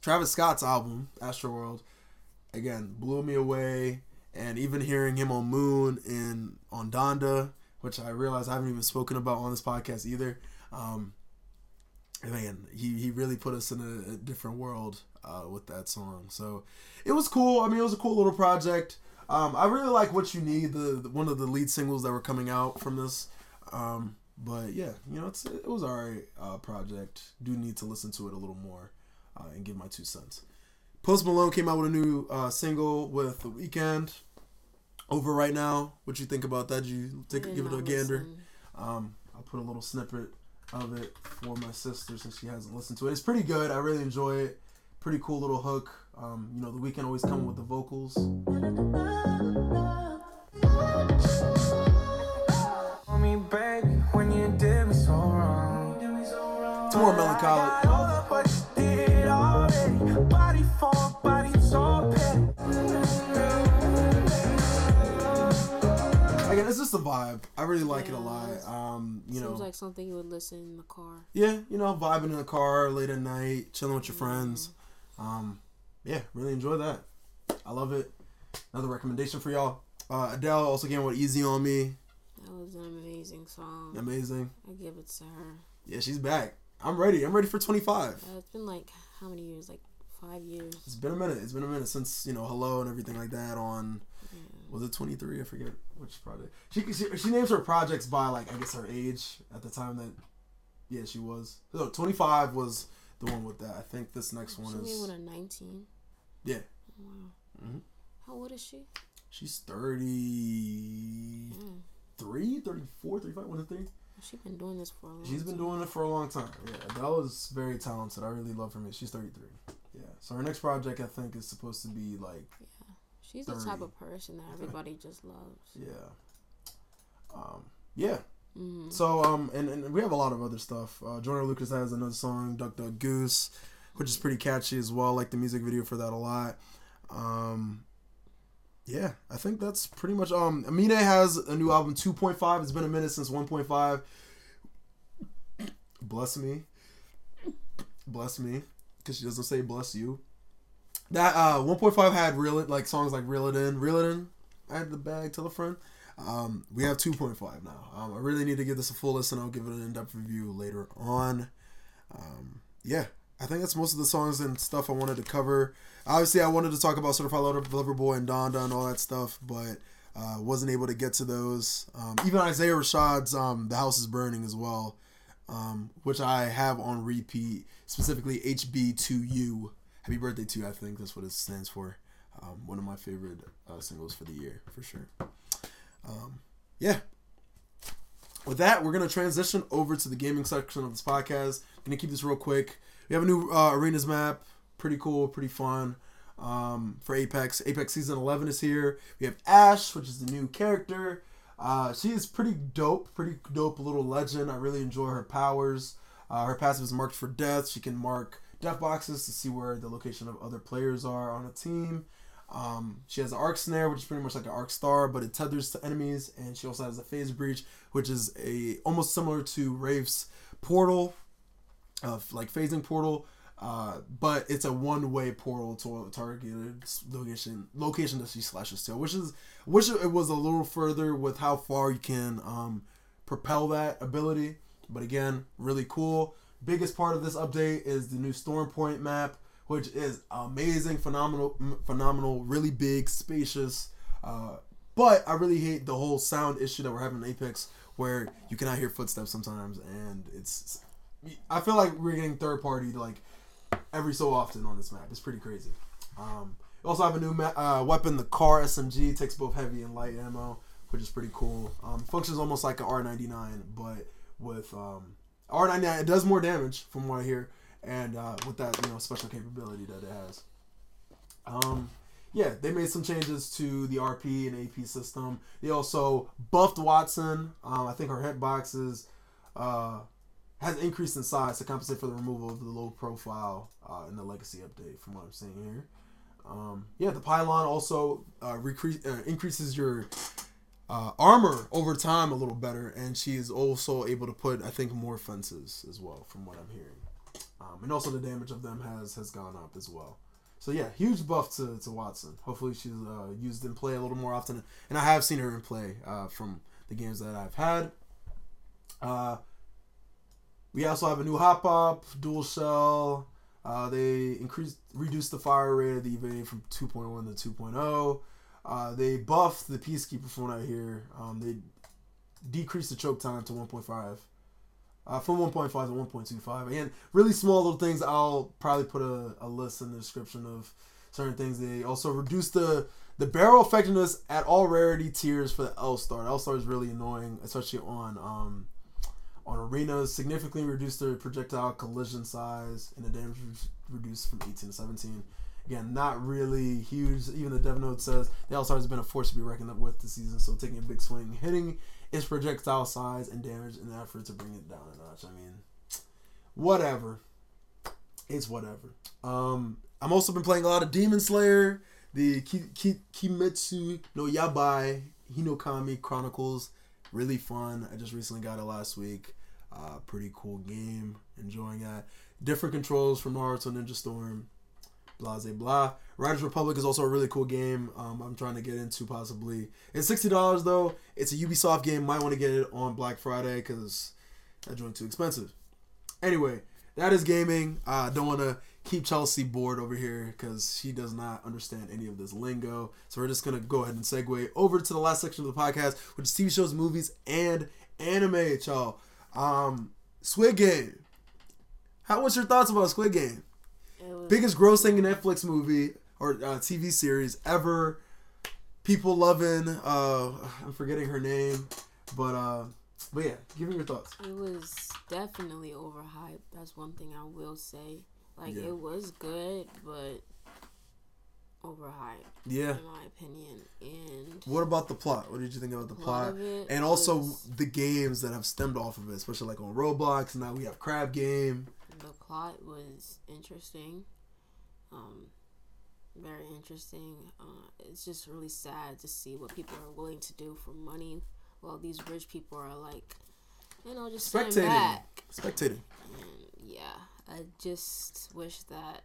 Travis Scott's album Astroworld, again blew me away. And even hearing him on Moon and on Donda, which I realize I haven't even spoken about on this podcast either. Um, man, he, he really put us in a, a different world uh, with that song. So it was cool. I mean, it was a cool little project. Um, I really like what you need. The, the one of the lead singles that were coming out from this. Um, but yeah, you know, it's it was alright uh, project. Do need to listen to it a little more uh, and give my two cents. Post Malone came out with a new uh, single with The Weeknd. Over right now. What you think about that? Did you take give it a gander? Um, I'll put a little snippet of it for my sister since she hasn't listened to it. It's pretty good. I really enjoy it. Pretty cool little hook. Um, you know, The Weeknd always come with the vocals. On me, baby, when you did me so wrong. It's more melancholic. I got over what you did already. Body for body, so petty. Again, it's just a vibe. I really like it a lot. Um, you know, Seems like something you would listen in the car. yeah, you know, vibing in the car late at night, chilling with your friends. Um, yeah, really enjoy that. I love it. Another recommendation for y'all. Uh, Adele also came with "Easy on Me." That was an amazing song. Amazing. I give it to her. Yeah, she's back. I'm ready. I'm ready for 25. Uh, it's been like how many years? Like five years. It's been a minute. It's been a minute since you know Hello and everything like that. On was it 23? I forget which project. She, she she names her projects by like I guess her age at the time that yeah she was. So 25 was the one with that. I think this next She one made is one at 19. yeah. Wow. Mhm. How old is she? She's 33, 34, 35, one of three. She's been doing this for a long She's been time. doing it for a long time. Yeah, Adele is very talented. I really love her. music. She's 33. Yeah. So her next project I think is supposed to be like Yeah. She's the type of person that everybody just loves. Yeah. Um, yeah. Mm-hmm. So um, and, and we have a lot of other stuff. Uh, Joyner Lucas has another song, Duck Duck Goose, which is pretty catchy as well. I like the music video for that a lot. Um, yeah, I think that's pretty much. Um, Amine has a new album, two point five. It's been a minute since one point five. Bless me, bless me, because she doesn't say bless you. That uh, one point five had real it like songs like Reel It In, Reel It In. I had the bag, tell a friend. Um, we have 2.5 now. Um, I really need to give this a full listen. I'll give it an in-depth review later on. Um, yeah, I think that's most of the songs and stuff I wanted to cover. Obviously, I wanted to talk about Certified Lover, Boy and Donda and all that stuff, but uh, wasn't able to get to those. Um, even Isaiah Rashad's um, "The House Is Burning" as well, um, which I have on repeat. Specifically, HB2U. Happy birthday to you. I think that's what it stands for. Um, one of my favorite uh, singles for the year, for sure. Um, yeah. With that, we're gonna transition over to the gaming section of this podcast. gonna keep this real quick. We have a new uh, arenas map, pretty cool, pretty fun. Um, for Apex, Apex season eleven is here. We have Ash, which is the new character. Uh, she is pretty dope, pretty dope little legend. I really enjoy her powers. Uh, her passive is marked for death. She can mark death boxes to see where the location of other players are on a team. Um, she has an arc snare, which is pretty much like an arc star, but it tethers to enemies, and she also has a phase breach, which is a almost similar to Wraith's portal, uh, like phasing portal, uh, but it's a one-way portal to a targeted location location that she slashes to. Which is which it was a little further with how far you can um, propel that ability, but again, really cool. Biggest part of this update is the new Storm Point map which is amazing, phenomenal, phenomenal, really big, spacious. Uh, but I really hate the whole sound issue that we're having in Apex, where you cannot hear footsteps sometimes, and it's. I feel like we're getting third party like every so often on this map. It's pretty crazy. Um, we also have a new ma- uh, weapon, the Car SMG, takes both heavy and light ammo, which is pretty cool. Um, functions almost like an R99, but with um, R99, it does more damage from what I hear and uh, with that you know special capability that it has. Um, yeah, they made some changes to the RP and AP system. They also buffed Wattson. Um, I think her hitbox is uh, has increased in size to compensate for the removal of the low profile uh, in the legacy update, from what I'm seeing here. Um, yeah, the pylon also uh, recre- uh, increases your uh, armor over time a little better, and she is also able to put, I think, more fences as well, from what I'm hearing. Um, and also the damage of them has has gone up as well. So yeah, huge buff to, to Wattson. Hopefully she's uh, used in play a little more often, and I have seen her in play uh, from the games that I've had. Uh, we also have a new hop up, dual shell. Uh, they increased, reduced the fire rate of the EVA-8 from 2.1 to 2.0. Uh, they buffed the peacekeeper what I hear. Um, they decreased the choke time to 1.5. Uh, from 1.5 to 1.25. Again, really small little things. I'll probably put a, a list in the description of certain things. They also reduced the the barrel effectiveness at all rarity tiers for the L star. L star is really annoying, especially on um, on arenas. Significantly reduced the projectile collision size and the damage re- reduced from 18 to 17. Again, not really huge. Even the dev note says the L star has been a force to be reckoned with this season. So taking a big swing, hitting its projectile size and damage in an effort to bring it down a notch. I mean, whatever. It's whatever. Um, I'm also been playing a lot of Demon Slayer, the Ki- Ki- Kimetsu no Yaiba Hinokami Chronicles. Really fun. I just recently got it last week. Uh, pretty cool game. Enjoying that. Different controls from Naruto Ninja Storm. Blah blah blah. Riders Republic is also a really cool game. Um, I'm trying to get into possibly. It's sixty dollars though. It's a Ubisoft game. Might want to get it on Black Friday because that joint too expensive. Anyway, that is gaming. I uh, don't want to keep Chelsea bored over here because she does not understand any of this lingo. So we're just gonna go ahead and segue over to the last section of the podcast, which is TV shows, movies, and anime, y'all. Um, Squid Game. How what's your thoughts about Squid Game? Biggest grossing Netflix movie or uh, TV series ever. People loving. Uh, I'm forgetting her name, but uh, but yeah, give me your thoughts. It was definitely overhyped. That's one thing I will say. Like Yeah. it was good, but overhyped. Yeah. in my opinion. And What about the plot? What did you think about the plot? And also was- the games that have stemmed off of it, especially like on Roblox. Now we have Crab Game. the plot was interesting. Um, very interesting. Uh, it's just really sad to see what people are willing to do for money, while these rich people are like, you know, just Spectating. back. Spectating. And yeah, I just wish that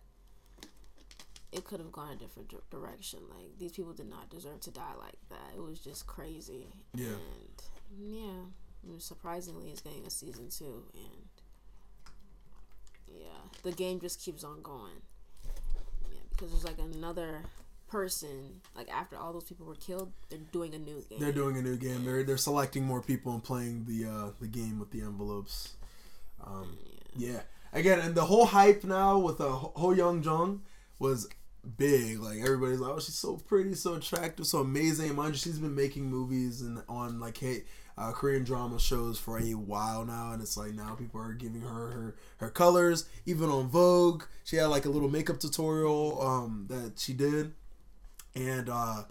it could have gone a different dir- direction. Like these people did not deserve to die like that. It was just crazy. Yeah. And yeah, I mean, surprisingly, it's getting a season two, and yeah, the game just keeps on going. Yeah, because there's like another person. Like after all those people were killed, they're doing a new game. They're doing a new game. They're they're selecting more people and playing the uh, the game with the envelopes. Um, yeah. Again, and the whole hype now with uh, Ho Ho Yeon Jung was big. Like everybody's like, oh, she's so pretty, so attractive, so amazing. Mind you, she's been making movies and on like hey, uh, Korean drama shows for a while now, and it's like now people are giving her her her colors. Even on Vogue, she had like a little makeup tutorial um, that she did, and uh,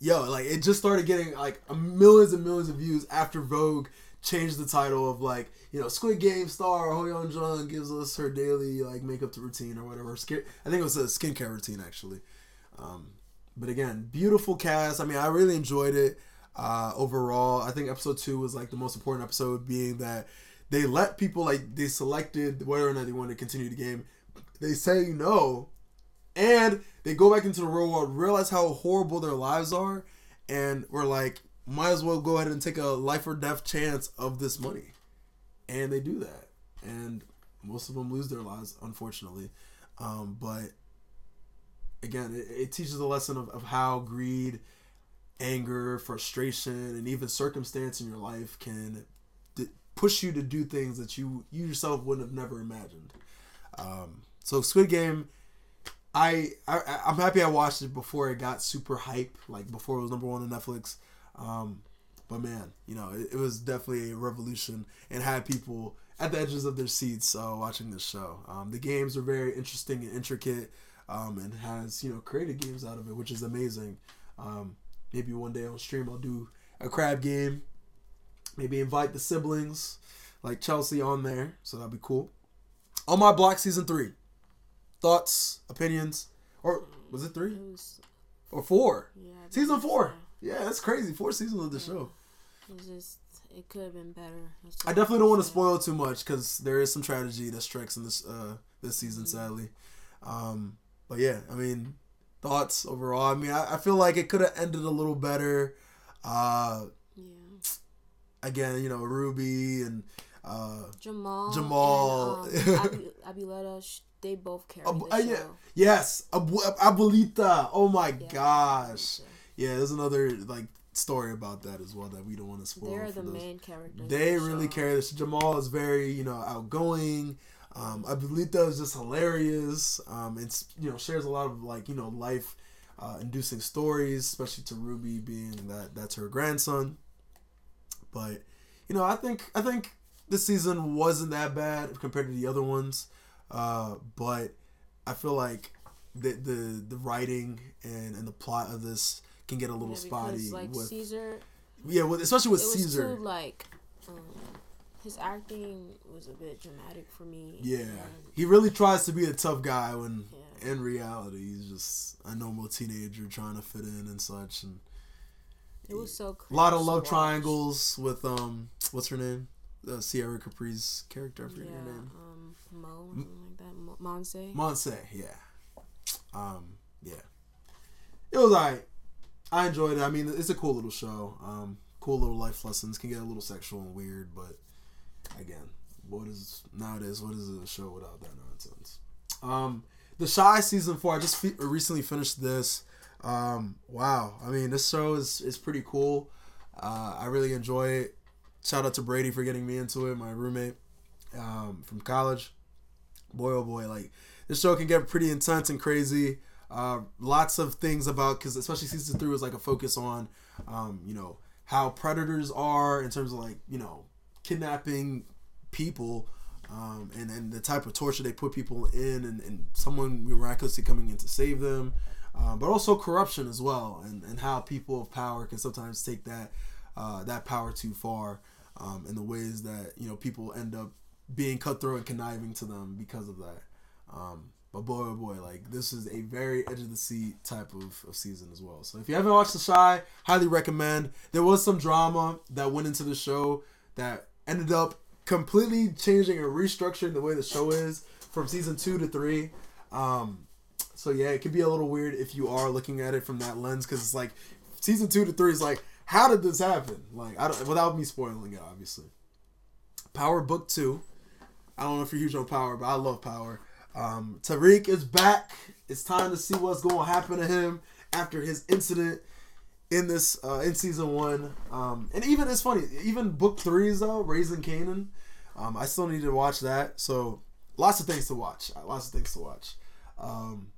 yo, like it just started getting like millions and millions of views after Vogue changed the title of like you know Squid Game star Ho Yeon Jung gives us her daily like makeup routine or whatever. I think it was a skincare routine actually. Um, but again, beautiful cast. I mean, I really enjoyed it. Uh, overall, I think episode two was like the most important episode, being that they let people like they selected whether or not they wanted to continue the game. They say no, and they go back into the real world, realize how horrible their lives are, and we're like, might as well go ahead and take a life or death chance of this money. And they do that. And most of them lose their lives, unfortunately. Um, but again, it, it teaches a lesson of, of how greed, anger, frustration, and even circumstance in your life can d- push you to do things that you, you yourself wouldn't have never imagined. Um, so Squid Game, I, I I'm happy I watched it before it got super hype, like before it was number one on Netflix. Um, but man, you know, it, it was definitely a revolution and had people at the edges of their seats uh, watching this show. Um, the games are very interesting and intricate, um, and has you know created games out of it, which is amazing. Um, maybe one day on stream I'll do a crab game. Maybe invite the siblings like Chelsea on there, so that'd be cool. On my block, season three. Thoughts, opinions, or was it three It was or four? yeah. Season four. Yeah, that's crazy. Four seasons of the show. It's just it could have been better. I definitely don't want to spoil too much because there is some tragedy that strikes in this uh this season, sadly. Um, but yeah, I mean, thoughts overall. I mean, I, I feel like it could have ended a little better. Uh, Yeah. again, you know, Ruby and uh, Jamal. Jamal. And, um, Abileta, sh- they both carry Ab- the uh, yeah, yes, Abu- Abuelita. Oh my Yeah, gosh. Yeah, there's another like story about that as well that we don't want to spoil. They're for the those. main characters. They the really show. carry this. Jamal is very, you know, outgoing. Um, Abuelita is just hilarious. Um, it's you know shares a lot of like you know life uh, inducing stories, especially to Ruby being that that's her grandson. But you know, I think I think this season wasn't that bad compared to the other ones. Uh, but I feel like the the the writing and and the plot of this can get a little Yeah, spotty like with Cesar, yeah, with, especially with it was Cesar. too like um, his acting was a bit dramatic for me. Yeah, he really tries to be a tough guy when Yeah. in reality he's just a normal teenager trying to fit in and such. And it was so. Cool. A lot of love triangles with um, what's her name? Uh, Sierra Capri's character. I forget Yeah, her name. um, Mo, something like that. Mo- Monse. Monse. Yeah. Um. Yeah. It was alright. I enjoyed it. I mean, it's a cool little show. Um, cool little life lessons. Can get a little sexual and weird, but again, what is nowadays? What is a show without that nonsense? Um, the Chi season four. I just fe- recently finished this. Um, wow. I mean, this show is is pretty cool. Uh, I really enjoy it. Shout out to Brady for getting me into it. My roommate um, from college. Boy, oh boy, like this show can get pretty intense and crazy. Uh, lots of things about because especially season three was like a focus on, um, you know, how predators are in terms of like you know kidnapping people, um, and and the type of torture they put people in, and, and someone miraculously coming in to save them, um, but also corruption as well, and and how people of power can sometimes take that uh, that power too far, um, in the ways that you know people end up being cutthroat and conniving to them because of that. Um, but boy, oh boy, like this is a very edge of the seat type of, of season as well. So if you haven't watched The Chi, highly recommend. There was some drama that went into the show that ended up completely changing and restructuring the way the show is from season two to three. Um, so yeah, it can be a little weird if you are looking at it from that lens because it's like season two to three is like, how did this happen? Like, I don't, without me spoiling it, obviously. Power Book Two. I don't know if you're huge on Power, but I love Power. Um, Tariq is back. It's time to see what's going to happen to him after his incident in this uh, in season one. Um, and even it's funny, even book threes though, Raising Kanan. Um, I still need to watch that. So lots of things to watch. Uh, Lots of things to watch. Um,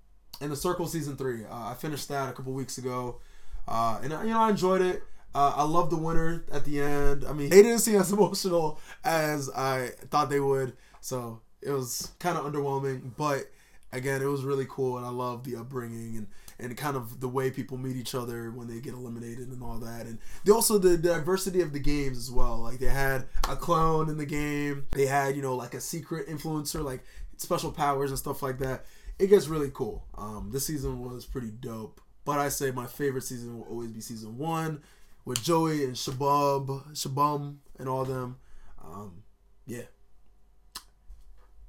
and the Circle season three. Uh, I finished that a couple weeks ago, uh, and you know I enjoyed it. Uh, I love the winner at the end. I mean, they didn't seem as emotional as I thought they would, so it was kind of underwhelming. But again, it was really cool, and I love the upbringing and and kind of the way people meet each other when they get eliminated and all that. And they also the diversity of the games as well. Like they had a clown in the game. They had you know like a secret influencer, like special powers and stuff like that. It gets really cool. Um, this season was pretty dope. But I say my favorite season will always be season one with Joey and Shabab, Shubham, and all them. Um, yeah.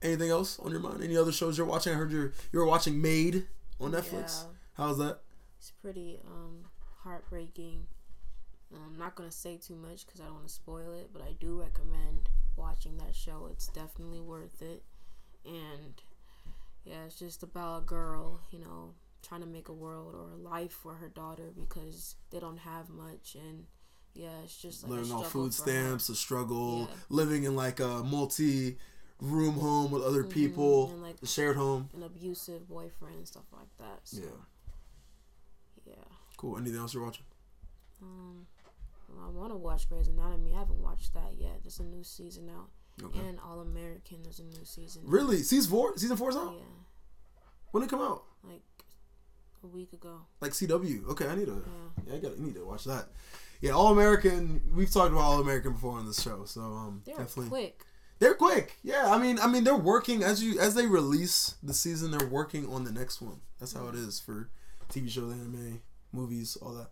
Anything else on your mind? Any other shows you're watching? I heard you're you were watching Maid on Netflix. Yeah. How's that? It's pretty um, heartbreaking. I'm not gonna say too much because I don't want to spoil it, but I do recommend watching that show. It's definitely worth it. And yeah, it's just about a girl, you know, trying to make a world or a life for her daughter because they don't have much. And yeah, it's just like a Living off food for her. stamps, a struggle, Yeah. living in like a multi room home with other people, Mm-hmm. and, like, a shared home. an abusive boyfriend and stuff like that. So, Yeah. Cool. Anything else you're watching? Um, well, I want to watch Grey's Anatomy. I haven't watched that yet. There's a new season out. Okay. And All American. There's a new season. Really? Season four? Season four's out? Yeah, When did it come out? like a week ago. Like CW. Okay, I need to. Yeah. Yeah, I got. to need to watch that. Yeah, All American. We've talked about All American before on this show, so um, They're definitely. quick. They're quick. Yeah, I mean, I mean, they're working as you as they release the season. They're working on the next one. That's how it is for TV shows, anime, movies, all that.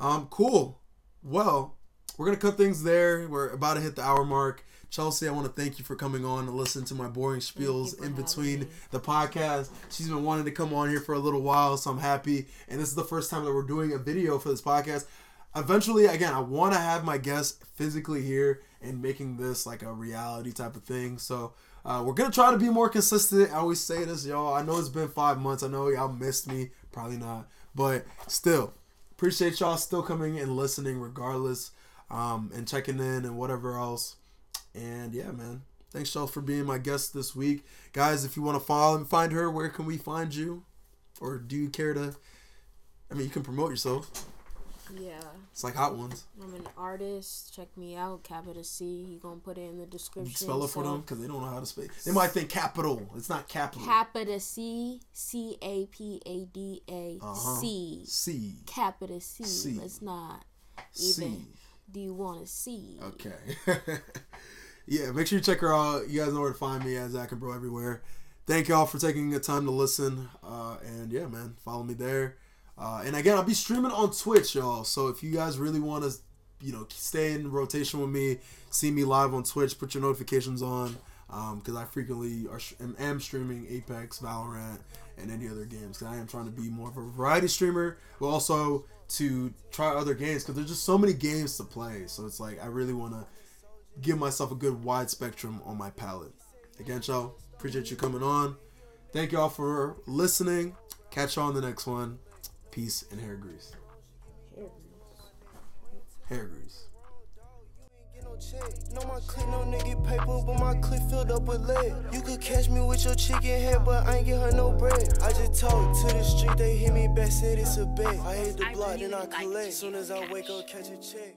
Um, cool. Well, we're gonna cut things there. We're about to hit the hour mark. Chelsea, I want to thank you for coming on and listening to my boring spiels in between the podcast. She's been wanting to come on here for a little while, so I'm happy. And this is the first time that we're doing a video for this podcast. Eventually, again, I want to have my guests physically here and making this like a reality type of thing. So uh, we're gonna try to be more consistent. I always say this, y'all. I know it's been five months. I know y'all missed me. Probably not, but still, appreciate y'all still coming and listening regardless, um, and checking in and whatever else. And yeah, man. Thanks, y'all, for being my guest this week. Guys, if you want to follow and find her, where can we find you? Or do you care to? I mean, you can promote yourself. Yeah, It's like Hot Ones. I'm an artist. Check me out. Capital C. He gonna put it in the description. You spell it for them because they don't know how to spell. They might think capital. It's not capital. Capital C C A P A D A C C Uh-huh. C. C. Capita C. C. Let's not C. Do you want to see? Okay. yeah, make sure you check her out. You guys know where to find me at Zach and Bro everywhere. Thank y'all for taking the time to listen. Uh, and yeah, man, follow me there. Uh, and again, I'll be streaming on Twitch, y'all. So if you guys really want to, you know, stay in rotation with me, see me live on Twitch, put your notifications on. Because I frequently are, am, am streaming Apex, Valorant, and any other games. 'Cause I am trying to be more of a variety streamer, but also to try other games. Because there's just so many games to play. So it's like I really want to give myself a good wide spectrum on my palette. Again, y'all, appreciate you coming on. Thank y'all for listening. Catch y'all on the next one. Peace and hair grease. Hair grease. No, my clip no nigga paper, but my clip filled up with lead. You could catch me with your chicken head, but I ain't get her no bread. I just talk to the street, they hit me back, said it's a bet. I hit the block, then I collect. Soon as I wake up, catch a check.